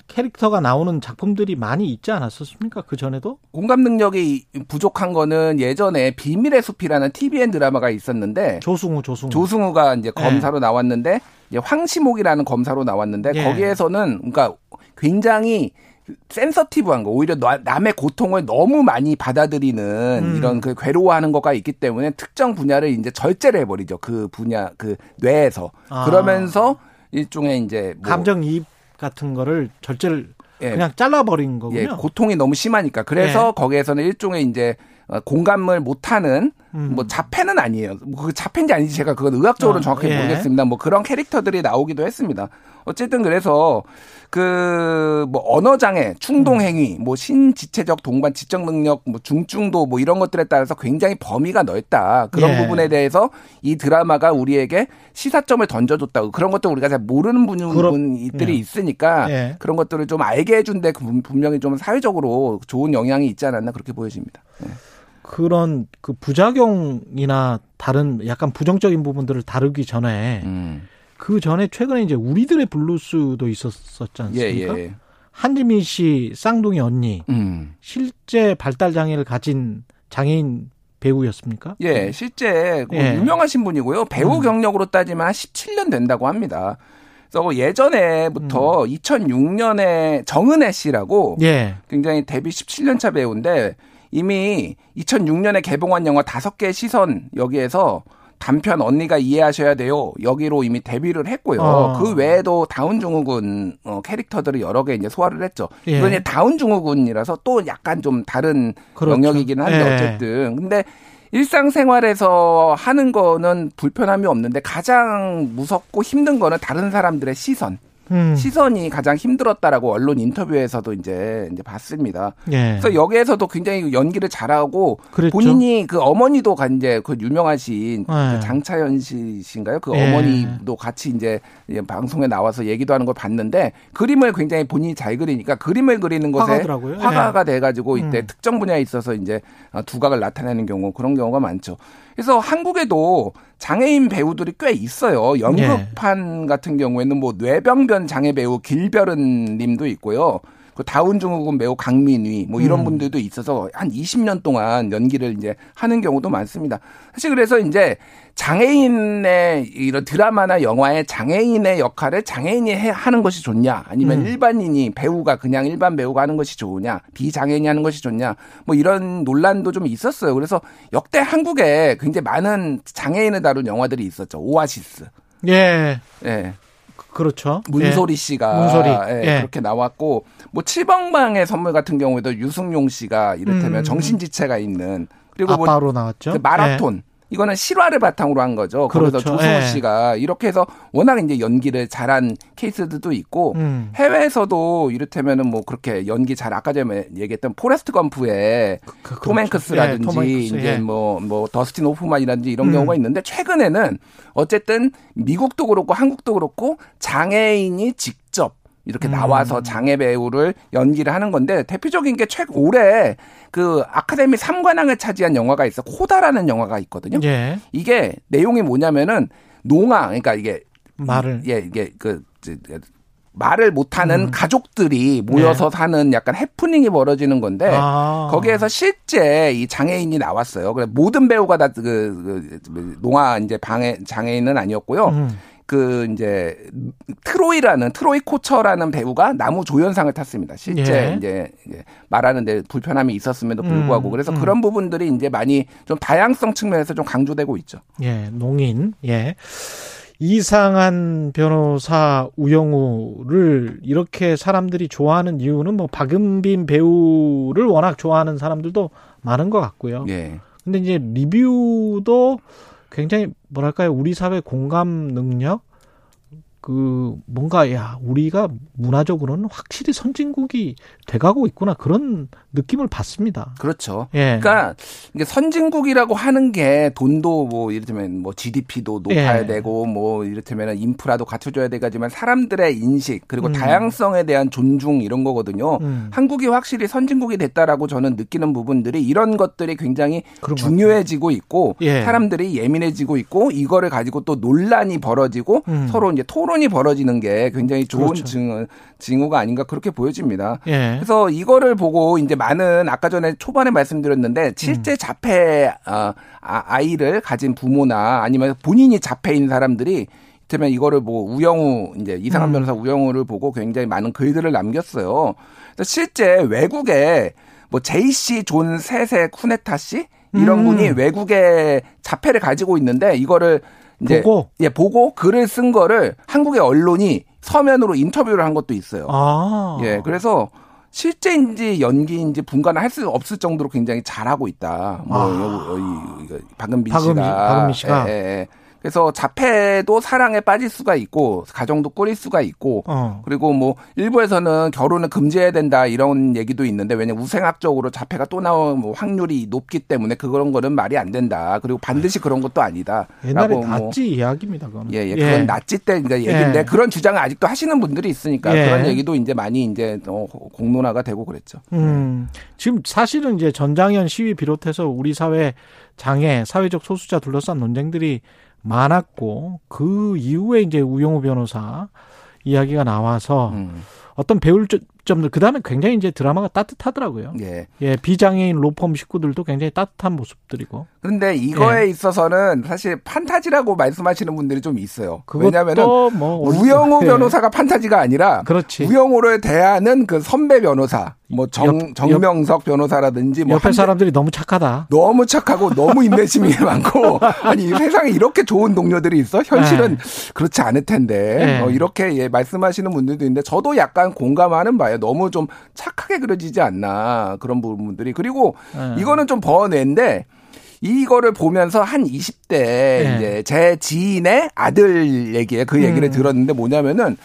캐릭터가 나오는 작품들이 많이 있지 않았었습니까? 그 전에도? 공감 능력이 부족한 거는 예전에 비밀의 숲이라는 TVN 드라마가 있었는데 조승우, 조승우. 조승우가 이제 검사로 나왔는데 이제 황시목이라는 검사로 나왔는데 예. 거기에서는 그러니까 굉장히 센서티브한 거 오히려 나- 남의 고통을 너무 많이 받아들이는 음. 이런 그 괴로워하는 거가 있기 때문에 특정 분야를 이제 절제를 해버리죠 그 분야 그 뇌에서 아. 그러면서 일종의 이제 뭐 감정이입 같은 거를 절제를 예, 그냥 잘라버린 거군요. 예, 고통이 너무 심하니까 그래서 거기에서는 일종의 이제 어, 공감을 못하는 음. 뭐 자폐는 아니에요. 뭐 그 자폐인지 아닌지 제가 그건 의학적으로는 어, 정확히 예. 모르겠습니다. 뭐 그런 캐릭터들이 나오기도 했습니다. 어쨌든 그래서 그 뭐 언어 장애, 충동 행위, 뭐 신지체적 동반 지적 능력, 뭐 중증도 뭐 이런 것들에 따라서 굉장히 범위가 넓다. 그런 예. 부분에 대해서 이 드라마가 우리에게 시사점을 던져줬다. 그런 것도 우리가 잘 모르는 분- 그렇- 분들이 예. 있으니까 예. 그런 것들을 좀 알게 해준데 그 분명히 좀 사회적으로 좋은 영향이 있지 않았나 그렇게 보여집니다. 그런 그 부작용이나 다른 약간 부정적인 부분들을 다루기 전에 음. 그 전에 최근에 이제 우리들의 블루스도 있었었지 예, 않습니까? 예. 한지민 씨 쌍둥이 언니 음. 실제 발달 장애를 가진 장애인 배우였습니까? 예, 실제 뭐 예. 유명하신 분이고요. 배우 음. 경력으로 따지면 한 17년 된다고 합니다. 그래서 예전에부터 2006년에 정은혜 씨라고 예. 굉장히 데뷔 17년 차 배우인데 이미 2006년에 개봉한 영화 다섯 개의 시선 여기에서 단편 언니가 이해하셔야 돼요. 여기로 이미 데뷔를 했고요. 어. 그 외에도 다운 증후군 어, 캐릭터들을 여러 개 이제 소화를 했죠. 예. 이번에 다운 증후군이라서 또 약간 좀 다른 그렇죠. 영역이긴 한데 예. 어쨌든 근데 일상생활에서 하는 거는 불편함이 없는데 가장 무섭고 힘든 거는 다른 사람들의 시선. 음. 시선이 가장 힘들었다라고 언론 인터뷰에서 이제 이제 봤습니다. 예. 그래서 여기에서도 굉장히 연기를 잘하고 그랬죠. 본인이 그 어머니도 가 이제 그 유명하신 그 네. 장차연 씨신가요? 그 예. 어머니도 같이 이제 방송에 나와서 얘기도 하는 걸 봤는데 그림을 굉장히 본인이 잘 그리니까 그림을 그리는 것에 화가더라고요. 화가가 돼가지고 이때 음. 특정 분야에 있어서 이제 두각을 나타내는 경우 그런 경우가 많죠. 그래서 한국에도 장애인 배우들이 꽤 있어요. 연극판 예. 같은 경우에는 뭐 뇌병변 장애 배우 길별은 님도 있고요. 그 다운 증후군 배우 강민위 뭐 이런 음. 분들도 있어서 한 20년 동안 연기를 이제 하는 경우도 많습니다. 사실 그래서 이제 장애인의 이런 드라마나 영화의 장애인의 역할을 장애인이 해, 하는 것이 좋냐 아니면 음. 일반인이 배우가 그냥 일반 배우가 하는 것이 좋으냐 비장애인이 하는 것이 좋냐 뭐 이런 논란도 좀 있었어요. 그래서 역대 한국에 굉장히 많은 장애인을 다룬 영화들이 있었죠. 오아시스. 예. 예. 그렇죠. 문소리 씨가 문소리. 예, 예. 그렇게 나왔고 뭐 칠번방의 선물 같은 경우에도 유승용 씨가 이를테면 음. 정신지체가 있는 그리고 뭐 아빠로 나왔죠. 그 마라톤 이거는 실화를 바탕으로 한 거죠. 그래서 그렇죠. 조승우 예. 씨가 이렇게 해서 워낙 이제 연기를 잘한 케이스들도 있고 예. 음. 해외에서도 이를테면은 뭐 그렇게 연기 잘 아까 전에 얘기했던 포레스트 검프의 그, 톰 행크스라든지 예, 톰 이제 예. 뭐뭐 더스틴 호프만이라든지 이런 음. 경우가 있는데 최근에는 어쨌든 미국도 그렇고 한국도 그렇고 장애인이 직접 이렇게 음. 나와서 장애 배우를 연기를 하는 건데 대표적인 게 최근 올해 그 아카데미 3관왕을 차지한 영화가 있어 코다라는 영화가 있거든요. 예. 이게 내용이 뭐냐면은 농아 그러니까 이게 말을. 예 이게 그 저, 말을 못하는 음. 가족들이 모여서 사는 약간 해프닝이 벌어지는 건데 아. 거기에서 실제 이 장애인이 나왔어요. 그래 모든 배우가 다그 그, 농아 이제 방해 장애인은 아니었고요. 음. 그 이제 트로이라는 트로이 코처라는 배우가 나무 조연상을 탔습니다. 실제 예. 이제 말하는데 불편함이 있었음에도 불구하고 음, 그래서 음. 그런 부분들이 이제 많이 좀 다양성 측면에서 좀 강조되고 있죠. 예, 농인. 예. 이상한 변호사 우영우를 이렇게 사람들이 좋아하는 이유는 뭐 박은빈 배우를 워낙 좋아하는 사람들도 많은 것 같고요. 예. 근데 이제 리뷰도 굉장히 뭐랄까요? 우리 사회 공감 능력 그 뭔가 야 우리가 문화적으로는 확실히 선진국이 돼가고 있구나 그런 느낌을 받습니다. 그렇죠. 예. 그러니까 이게 선진국이라고 하는 게 돈도 뭐 이를테면 뭐 GDP도 높아야 예. 되고 뭐 이를테면 인프라도 갖춰줘야 되지만 사람들의 인식 그리고 음. 다양성에 대한 존중 이런 거거든요. 음. 한국이 확실히 선진국이 됐다라고 저는 느끼는 부분들이 이런 것들이 굉장히 중요해지고 있고 예. 사람들이 예민해지고 있고 이거를 가지고 또 논란이 벌어지고 음. 서로 이제 토론 이 벌어지는 게 굉장히 좋은 그렇죠. 징후, 징후가 아닌가 그렇게 보여집니다. 예. 그래서 이거를 보고 이제 많은 아까 전에 초반에 말씀드렸는데 실제 음. 자폐 어, 아- 아이를 가진 부모나 아니면 본인이 자폐인 사람들이 이를테면 이거를 뭐 우영우 이제 이상한 음. 변호사 우영우를 보고 굉장히 많은 글들을 남겼어요. 실제 외국에 뭐 제이씨 존 세세 쿠네타 씨 이런 음. 분이 외국에 자폐를 가지고 있는데 이거를 이제 보고? 예 보고 글을 쓴 거를 한국의 언론이 서면으로 인터뷰를 한 것도 있어요. 아. 예, 그래서 실제인지 연기인지 분간을 할 수 없을 정도로 굉장히 잘하고 있다. 뭐 아. 요- 이- 박은빈 박은빈- 씨가, 박은빈 씨가. 예, 예, 예. 그래서 자폐도 사랑에 빠질 수가 있고 가정도 꾸릴 수가 있고 어. 그리고 뭐 일부에서는 결혼을 금지해야 된다 이런 얘기도 있는데 왜냐 면 우생학적으로 자폐가 또 나올 뭐 확률이 높기 때문에 그런 거는 말이 안 된다. 그리고 반드시 그런 것도 아니다. 옛날에 뭐 나치 이야기입니다. 그거는. 예, 예, 그건 나치 때 그러니까 얘기인데 예. 그런 주장을 아직도 하시는 분들이 있으니까 예. 그런 얘기도 이제 많이 이제 어, 공론화가 되고 그랬죠. 음, 지금 사실은 이제 전장현 시위 비롯해서 우리 사회 장애, 사회적 소수자 둘러싼 논쟁들이 많았고 그 이후에 이제 우영우 변호사 이야기가 나와서 음. 어떤 배울 점들 그다음에 굉장히 이제 드라마가 따뜻하더라고요. 예. 예, 비장애인 로펌 식구들도 굉장히 따뜻한 모습들이고. 그런데 이거에 예. 있어서는 사실 판타지라고 말씀하시는 분들이 좀 있어요. 그것도 왜냐하면은 뭐 우영우 예. 변호사가 판타지가 아니라 그렇지. 우영우를 대하는 그 선배 변호사, 뭐 정, 옆- 정명석 변호사라든지 뭐 옆에 사람들이 너무 착하다. 너무 착하고 너무 인내심이 많고 아니 이 세상에 이렇게 좋은 동료들이 있어 현실은 그렇지 않을 텐데 네. 어, 이렇게 예, 말씀하시는 분들도 있는데 저도 약간 공감하는 바예요 너무 좀 착하게 그려지지 않나 그런 부분들이 그리고 네. 이거는 좀 버뇌인데 이거를 보면서 한 20대 네. 이제 제 지인의 아들 얘기에 그 얘기를 음. 들었는데 뭐냐면은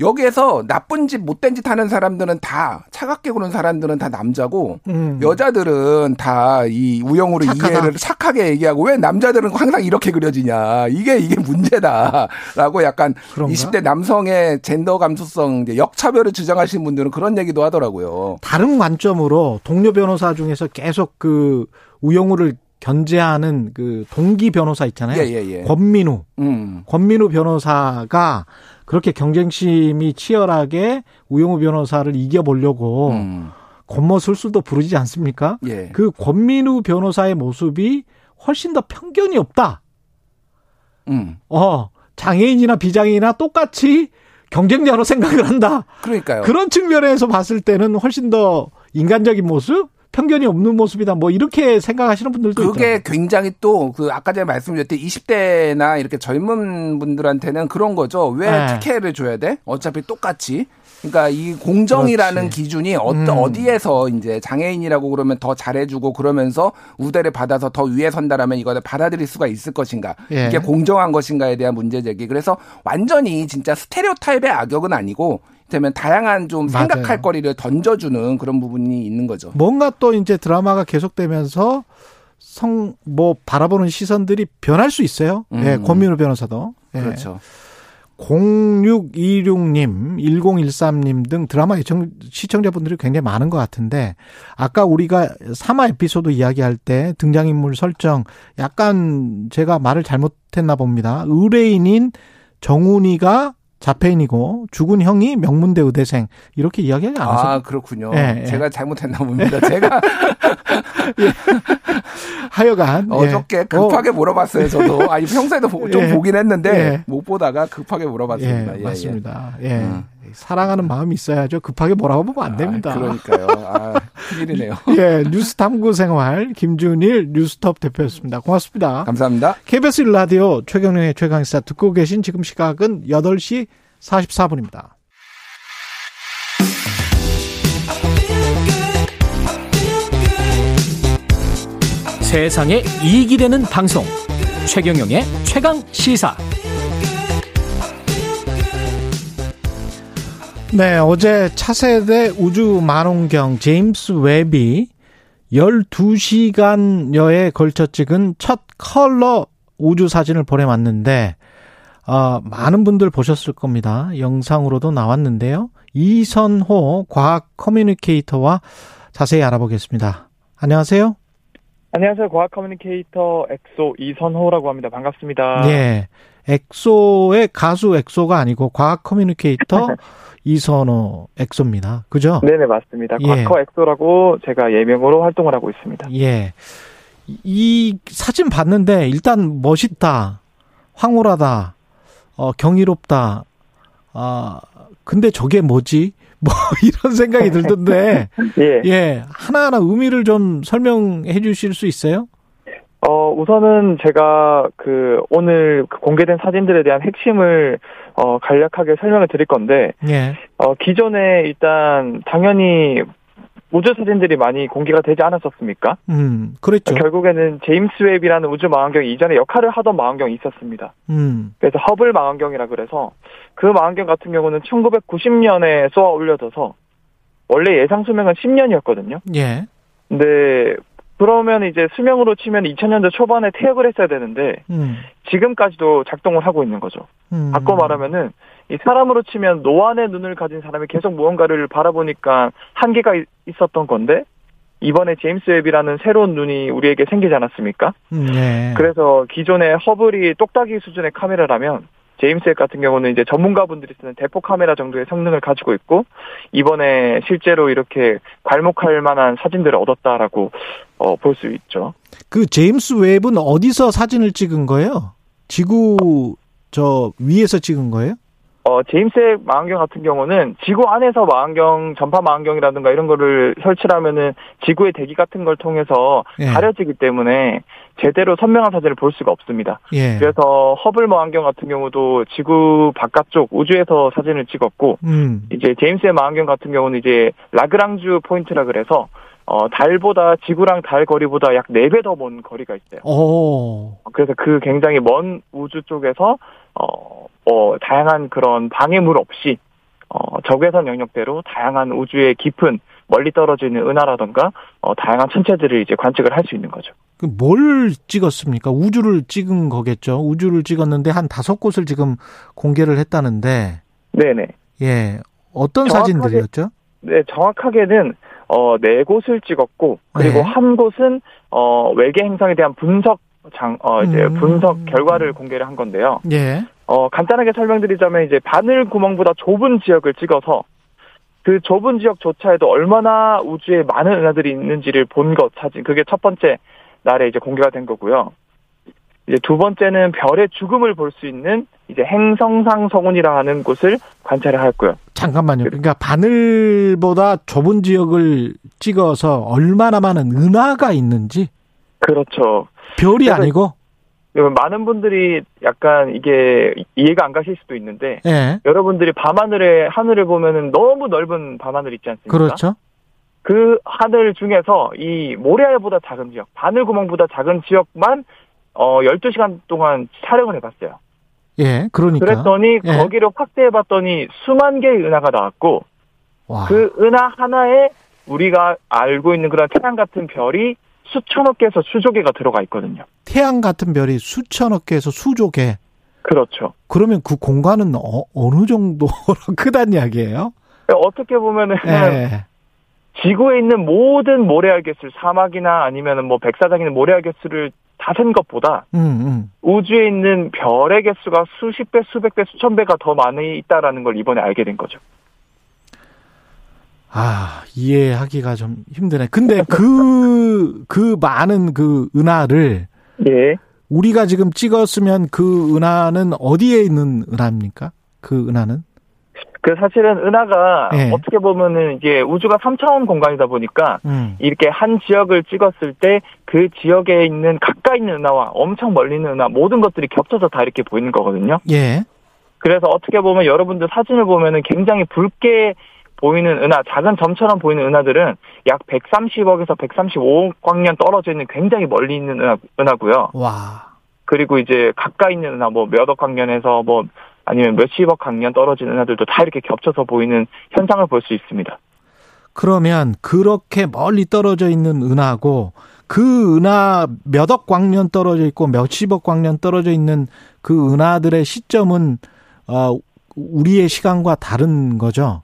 여기에서 나쁜 짓 못된 짓 하는 사람들은 다 차갑게 구는 사람들은 다 남자고 음. 여자들은 다 이 우영우를 착하다. 이해를 착하게 얘기하고 왜 남자들은 항상 이렇게 그려지냐 이게 이게 문제다라고 약간 그런가? 20대 남성의 젠더 감수성 역차별을 주장하시는 분들은 그런 얘기도 하더라고요. 다른 관점으로 동료 변호사 중에서 계속 그 우영우를 견제하는 그 동기 변호사 있잖아요. 예, 예, 예. 권민우. 음. 권민우 변호사가 그렇게 경쟁심이 치열하게 우영우 변호사를 이겨보려고 음. 권모술수도 부르지 않습니까? 예. 그 권민우 변호사의 모습이 훨씬 더 편견이 없다. 음. 어, 장애인이나 비장애인이나 똑같이 경쟁자로 생각을 한다. 그러니까요. 그런 측면에서 봤을 때는 훨씬 더 인간적인 모습, 편견이 없는 모습이다. 뭐 이렇게 생각하시는 분들도 있더라고요. 그게 굉장히 또 그 아까 전에 말씀드렸듯이 20대나 이렇게 젊은 분들한테는 그런 거죠. 왜 네. 특혜를 줘야 돼? 어차피 똑같이. 그러니까 이 공정이라는 그렇지. 기준이 어, 음. 어디에서 이제 장애인이라고 그러면 더 잘해주고 그러면서 우대를 받아서 더 위에 선다라면 이거를 받아들일 수가 있을 것인가? 예. 이게 공정한 것인가에 대한 문제 제기. 그래서 완전히 진짜 스테레오타입의 악역은 아니고 되면 다양한 좀 맞아요. 생각할 거리를 던져주는 그런 부분이 있는 거죠. 뭔가 또 이제 드라마가 계속되면서 성, 뭐, 바라보는 시선들이 변할 수 있어요. 음. 예, 권민우 변호사도. 예. 그렇죠. 0626님, 1013님 등 드라마 시청, 시청자분들이 굉장히 많은 것 같은데, 아까 우리가 3화 에피소드 이야기할 때 등장인물 설정, 약간 제가 말을 잘못했나 봅니다. 의뢰인인 정훈이가 자폐인이고, 죽은 형이 명문대 의대생, 이렇게 이야기하지 않았어요. 아, 그렇군요. 예, 예. 제가 잘못했나 봅니다. 제가 하여간. 예. 어저께 급하게 물어봤어요, 저도. 아니, 평소에도 보- 좀 예. 보긴 했는데, 예. 못 보다가 급하게 물어봤습니다. 예, 예, 맞습니다. 예. 음. 사랑하는 마음이 있어야죠. 급하게 뭐라고 보면 안 됩니다. 아, 그러니까요. 아, 큰일이네요. 예, 뉴스 탐구 생활 김준일 뉴스톱 대표였습니다. 고맙습니다. 감사합니다. KBS 라디오 최경영의 최강시사 듣고 계신 지금 시각은 8시 44분입니다. 세상에 이익이 되는 방송 최경영의 최강 시사 네, 어제 차세대 우주 망원경 제임스 웹이 12시간여에 걸쳐 찍은 첫 컬러 우주 사진을 보내왔는데, 어, 많은 분들 보셨을 겁니다. 영상으로도 나왔는데요. 이선호 과학 커뮤니케이터와 자세히 알아보겠습니다. 안녕하세요. 안녕하세요. 과학 커뮤니케이터 엑소 이선호라고 합니다. 반갑습니다. 예. 엑소의 가수 엑소가 아니고 과학 커뮤니케이터 이선호 엑소입니다. 그죠? 네네 맞습니다. 예. 과커 엑소라고 제가 예명으로 활동을 하고 있습니다. 예. 이 사진 봤는데 일단 멋있다. 황홀하다. 어, 경이롭다. 아, 근데 저게 뭐지? 뭐 이런 생각이 들던데. 예. 예. 하나하나 의미를 좀 설명해 주실 수 있어요? 어 우선은 제가 그 오늘 그 공개된 사진들에 대한 핵심을 어 간략하게 설명을 드릴 건데 예. 어 기존에 일단 당연히 우주 사진들이 많이 공개가 되지 않았었습니까? 음, 그랬죠. 결국에는 제임스 웹이라는 우주 망원경이 이전에 역할을 하던 망원경이 있었습니다. 음. 그래서 허블 망원경이라 그래서 그 망원경 같은 경우는 1990년에 쏘아 올려져서 원래 예상 수명은 10년이었거든요. 예. 근데 그러면 이제 수명으로 치면 2000년대 초반에 퇴역을 했어야 되는데 음. 지금까지도 작동을 하고 있는 거죠. 음. 바꿔 말하면은 이 사람으로 치면 노안의 눈을 가진 사람이 계속 무언가를 바라보니까 한계가 있- 있었던 건데 이번에 제임스 웹이라는 새로운 눈이 우리에게 생기지 않았습니까? 음, 예. 그래서 기존의 허블이 똑딱이 수준의 카메라라면 제임스 웹 같은 경우는 이제 전문가분들이 쓰는 대포 카메라 정도의 성능을 가지고 있고 이번에 실제로 이렇게 괄목할 만한 사진들을 얻었다라고 어, 볼 수 있죠. 그 제임스 웹은 어디서 사진을 찍은 거예요? 지구 저 위에서 찍은 거예요? 어, 제임스 웹 망원경 같은 경우는 지구 안에서 망원경, 전파 망원경이라든가 이런 거를 설치를 하면은 지구의 대기 같은 걸 통해서 예. 가려지기 때문에 제대로 선명한 사진을 볼 수가 없습니다. 예. 그래서 허블 망원경 같은 경우도 지구 바깥쪽 우주에서 사진을 찍었고 음. 이제 제임스 웹 망원경 같은 경우는 이제 라그랑주 포인트라 그래서 어, 달보다 지구랑 달 거리보다 약 4배 더 먼 거리가 있어요. 오. 그래서 그 굉장히 먼 우주 쪽에서 어, 어 다양한 그런 방해물 없이 어 적외선 영역대로 다양한 우주의 깊은 멀리 떨어져 있는 은하라던가 어 다양한 천체들을 이제 관측을 할 수 있는 거죠. 그뭘 찍었습니까? 우주를 찍은 거겠죠. 우주를 찍었는데 한 다섯 곳을 지금 공개를 했다는데 네네. 예. 어떤 정확하게- 사진들이었죠? 네, 정확하게는 어, 네 곳을 찍었고 그리고 네. 한 곳은 어, 외계 행성에 대한 분석 장, 어, 이제 음. 분석 결과를 공개를 한 건데요. 예. 어, 간단하게 설명드리자면 이제 바늘 구멍보다 좁은 지역을 찍어서 그 좁은 지역조차에도 얼마나 우주에 많은 은하들이 있는지를 본 것 사진. 그게 첫 번째 날에 이제 공개가 된 거고요. 이제 두 번째는 별의 죽음을 볼 수 있는 이제 행성상 성운이라 하는 곳을 관찰을 했고요. 잠깐만요. 그러니까 바늘보다 좁은 지역을 찍어서 얼마나 많은 은하가 있는지 그렇죠. 별이 아니고 많은 분들이 약간 이게 이해가 안 가실 수도 있는데 예. 여러분들이 밤하늘에 하늘을 보면은 너무 넓은 밤하늘 있지 않습니까? 그렇죠. 그 하늘 중에서 이 모래알보다 작은 지역, 바늘 구멍보다 작은 지역만 어 12시간 동안 촬영을 해 봤어요. 예. 그러니까 그랬더니 예. 거기를 확대해 봤더니 수만 개의 은하가 나왔고 와. 그 은하 하나에 우리가 알고 있는 그런 태양 같은 별이 수천억 개에서 수조 개가 들어가 있거든요. 태양 같은 별이 수천억 개에서 수조 개. 그렇죠. 그러면 그 공간은 어, 어느 정도로 크단 이야기예요? 어떻게 보면은 예. 지구에 있는 모든 모래알 개수, 사막이나 아니면은 뭐 백사장에 있는 모래알 개수를 다 센 것보다 음, 음. 우주에 있는 별의 개수가 수십 배, 수백 배, 수천 배가 더 많이 있다라는 걸 이번에 알게 된 거죠. 아, 이해하기가 좀 힘드네. 근데 그, 그 많은 그 은하를 예. 우리가 지금 찍었으면 그 은하는 어디에 있는 은하입니까? 그 은하는? 그 사실은 은하가 예. 어떻게 보면은 이게 우주가 3차원 공간이다 보니까 음. 이렇게 한 지역을 찍었을 때 그 지역에 있는 가까이 있는 은하와 엄청 멀리 있는 은하 모든 것들이 겹쳐서 다 이렇게 보이는 거거든요. 예. 그래서 어떻게 보면 여러분들 사진을 보면은 굉장히 붉게 보이는 은하, 작은 점처럼 보이는 은하들은 약 130억에서 135억 광년 떨어져 있는 굉장히 멀리 있는 은하, 은하고요. 와. 그리고 이제 가까이 있는 은하, 뭐 몇억 광년에서 뭐 아니면 몇십억 광년 떨어진 은하들도 다 이렇게 겹쳐서 보이는 현상을 볼 수 있습니다. 그러면 그렇게 멀리 떨어져 있는 은하고 그 은하 몇억 광년 떨어져 있고 몇십억 광년 떨어져 있는 그 은하들의 시점은 어 우리의 시간과 다른 거죠.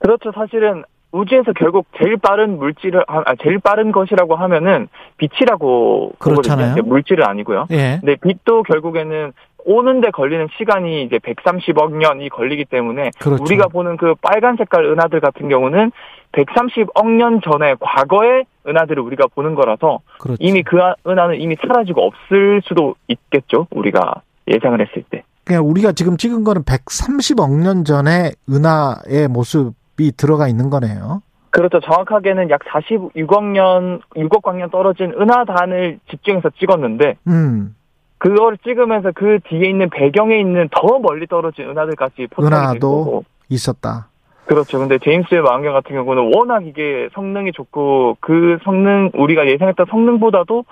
그렇죠. 사실은 우주에서 결국 제일 빠른 물질을 아, 아, 제일 빠른 것이라고 하면은 빛이라고 그렇잖아요. 물질은 아니고요. 예. 근데 빛도 결국에는 오는데 걸리는 시간이 이제 130억 년이 걸리기 때문에 그렇죠. 우리가 보는 그 빨간 색깔 은하들 같은 경우는 130억 년 전에 과거의 은하들을 우리가 보는 거라서 그렇죠. 이미 그 아- 은하는 이미 사라지고 없을 수도 있겠죠. 우리가 예상을 했을 때. 그냥 우리가 지금 찍은 거는 130억 년 전에 은하의 모습 이 들어가 있는 거네요. 그렇죠. 정확하게는 약 46억 년, 6억 광년 떨어진 은하단을 집중해서 찍었는데 음. 그걸 찍으면서 그 뒤에 있는 배경에 있는 더 멀리 떨어진 은하들까지 포착이 거고. 있었다. 그렇죠. 근데 제임스 웹 망원경 같은 경우는 워낙 이게 성능이 좋고 그 성능 우리가 예상했던 성능보다도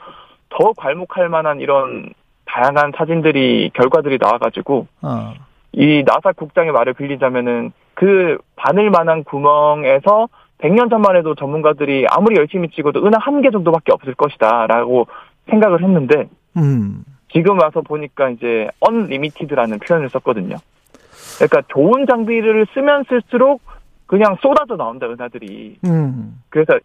더 괄목할 만한 이런 다양한 사진들이 결과들이 나와가지고 어. 이 나사 국장의 말을 빌리자면은 그 바늘 만한 구멍에서 100년 전만 해도 전문가들이 아무리 열심히 찍어도 은하 한 개 정도밖에 없을 것이다라고 생각을 했는데 음. 지금 와서 보니까 이제 unlimited라는 표현을 썼거든요. 그러니까 좋은 장비를 쓰면 쓸수록 그냥 쏟아져 나온다 은하들이. 음. 그래서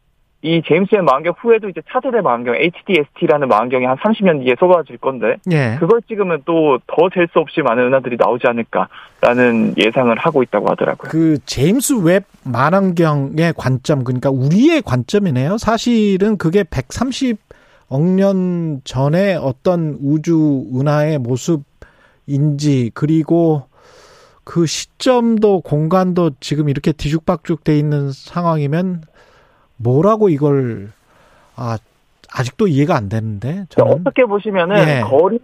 이 제임스 웹 망원경 후에도 이제 차세대 망원경 HDST라는 망원경이 한 30년 뒤에 쏟아질 건데 예. 그걸 찍으면 또 더 셀 수 없이 많은 은하들이 나오지 않을까라는 예상을 하고 있다고 하더라고요. 그 제임스 웹 망원경의 관점 그러니까 우리의 관점이네요. 사실은 그게 130억 년 전에 어떤 우주 은하의 모습인지 그리고 그 시점도 공간도 지금 이렇게 뒤죽박죽 돼 있는 상황이면 뭐라고 이걸 아 아직도 이해가 안 되는데 저는 어떻게 보시면은 예. 거리에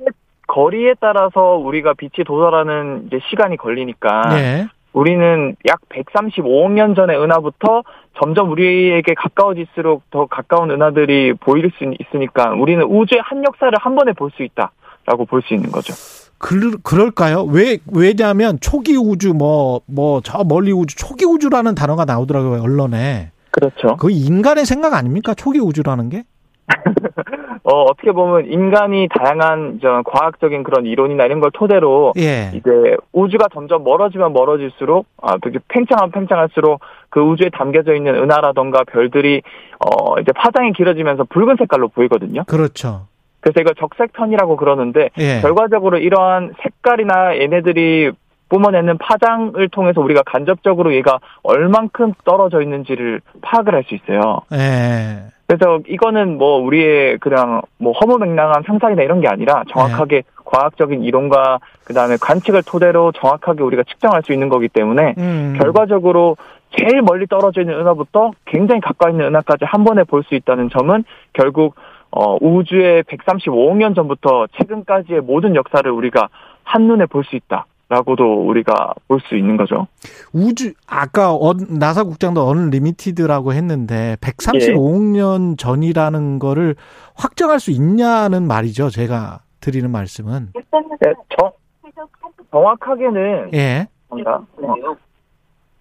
거리에 따라서 우리가 빛이 도달하는 이제 시간이 걸리니까 예. 우리는 약 135억 년 전의 은하부터 점점 우리에게 가까워질수록 더 가까운 은하들이 보일 수 있으니까 우리는 우주의 한 역사를 한 번에 볼 수 있다라고 볼 수 있는 거죠. 그, 그럴까요? 왜, 왜냐면 초기 우주, 뭐, 뭐, 저 멀리 우주, 초기 우주라는 단어가 나오더라고요, 언론에. 그렇죠. 그 인간의 생각 아닙니까? 초기 우주라는 게? 어, 어떻게 보면 인간이 다양한 저 과학적인 그런 이론이나 이런 걸 토대로 예. 이제 우주가 점점 멀어지면 멀어질수록 아, 되게 팽창하면 팽창할수록 그 우주에 담겨져 있는 은하라던가 별들이 어, 이제 파장이 길어지면서 붉은 색깔로 보이거든요. 그렇죠. 그래서 이걸 적색천이라고 그러는데 예. 결과적으로 이러한 색깔이나 얘네들이 뿜어내는 파장을 통해서 우리가 간접적으로 얘가 얼만큼 떨어져 있는지를 파악을 할 수 있어요. 예. 그래서 이거는 뭐 우리의 그냥 뭐 허무맹랑한 상상이나 이런 게 아니라 정확하게 네. 과학적인 이론과 그다음에 관측을 토대로 정확하게 우리가 측정할 수 있는 거기 때문에 음. 결과적으로 제일 멀리 떨어져 있는 은하부터 굉장히 가까이 있는 은하까지 한 번에 볼 수 있다는 점은 결국 어 우주의 135억 년 전부터 최근까지의 모든 역사를 우리가 한눈에 볼 수 있다 라고도 우리가 볼 수 있는 거죠. 우주, 아까 어, 나사 국장도 unlimited라고 했는데, 135억 년 전이라는 거를 확정할 수 있냐는 말이죠, 제가 드리는 말씀은. 네, 정, 정확하게는 예. 어,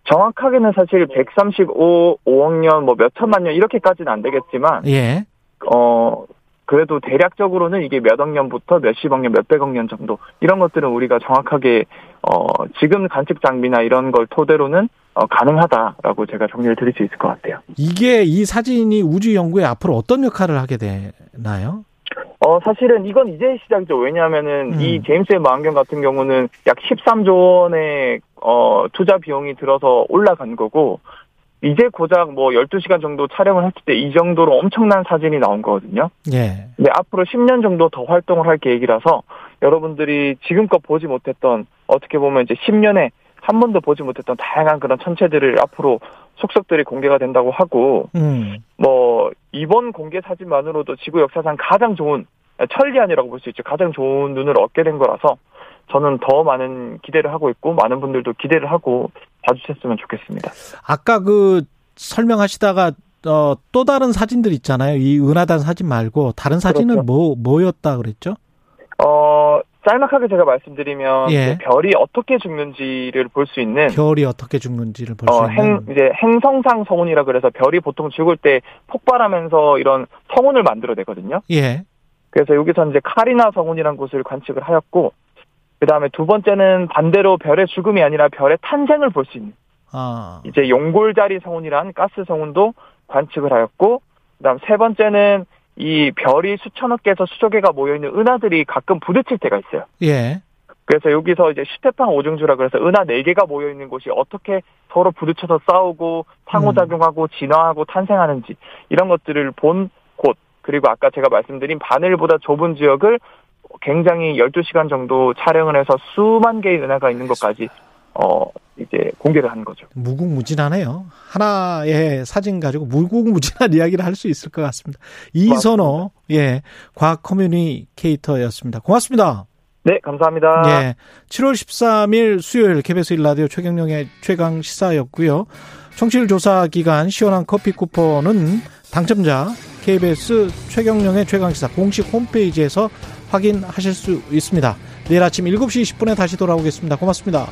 정확하게는 사실 135억 년, 뭐 몇 천만 년 이렇게까지는 안 되겠지만, 예. 어 그래도 대략적으로는 이게 몇 억 년부터 몇십억 년, 몇백억 년 정도 이런 것들은 우리가 정확하게 어 지금 관측 장비나 이런 걸 토대로는 어, 가능하다라고 제가 정리를 드릴 수 있을 것 같아요. 이게 이 사진이 우주 연구에 앞으로 어떤 역할을 하게 되나요? 어, 사실은 이건 이제 시작이죠. 왜냐하면은 음. 이 제임스 웹 망원경 같은 경우는 약 13조 원의 어, 투자 비용이 들어서 올라간 거고 이제 고작 뭐 12시간 정도 촬영을 했을 때 이 정도로 엄청난 사진이 나온 거거든요. 예. 근데 앞으로 10년 정도 더 활동을 할 계획이라서 여러분들이 지금껏 보지 못했던 어떻게 보면 이제 10년에 한 번도 보지 못했던 다양한 그런 천체들을 앞으로 속속들이 공개가 된다고 하고 음. 뭐 이번 공개 사진만으로도 지구 역사상 가장 좋은 천리안이라고 볼 수 있죠. 가장 좋은 눈을 얻게 된 거라서 저는 더 많은 기대를 하고 있고 많은 분들도 기대를 하고 봐주셨으면 좋겠습니다. 아까 그 설명하시다가 어, 또 다른 사진들 있잖아요. 이 은하단 사진 말고 다른 사진은 그렇죠. 뭐 뭐였다 그랬죠? 어 짤막하게 제가 말씀드리면 예. 별이 어떻게 죽는지를 볼 수 있는 별이 어떻게 죽는지를 볼수 어, 있는 행, 이제 행성상 성운이라 그래서 별이 보통 죽을 때 폭발하면서 이런 성운을 만들어내거든요. 예. 그래서 여기서 이제 카리나 성운이라는 곳을 관측을 하였고, 그 다음에 두 번째는 반대로 별의 죽음이 아니라 별의 탄생을 볼 수 있는, 아. 이제 용골자리 성운이란 가스 성운도 관측을 하였고, 그 다음 세 번째는 이 별이 수천억 개에서 수조 개가 모여있는 은하들이 가끔 부딪힐 때가 있어요. 예. 그래서 여기서 이제 슈테판 오중주라 그래서 은하 네개가 모여 있는 곳이 어떻게 서로 부딪혀서 싸우고 상호작용하고 진화하고 탄생하는지 이런 것들을 본 곳, 그리고 아까 제가 말씀드린 바늘보다 좁은 지역을 굉장히 12시간 정도 촬영을 해서 수만 개의 은하가 있는 것까지 어 이제 공개를 한 거죠. 무궁무진하네요. 하나의 사진 가지고 무궁무진한 이야기를 할 수 있을 것 같습니다. 이선호, 예, 과학 커뮤니케이터였습니다. 고맙습니다. 네, 감사합니다. 예. 7월 13일 수요일 KBS 1라디오 최경령의 최강 시사였고요. 청취율 조사 기간 시원한 커피 쿠폰은 당첨자 KBS 최경령의 최강 시사 공식 홈페이지에서 확인하실 수 있습니다. 내일 아침 7시 20분에 다시 돌아오겠습니다. 고맙습니다.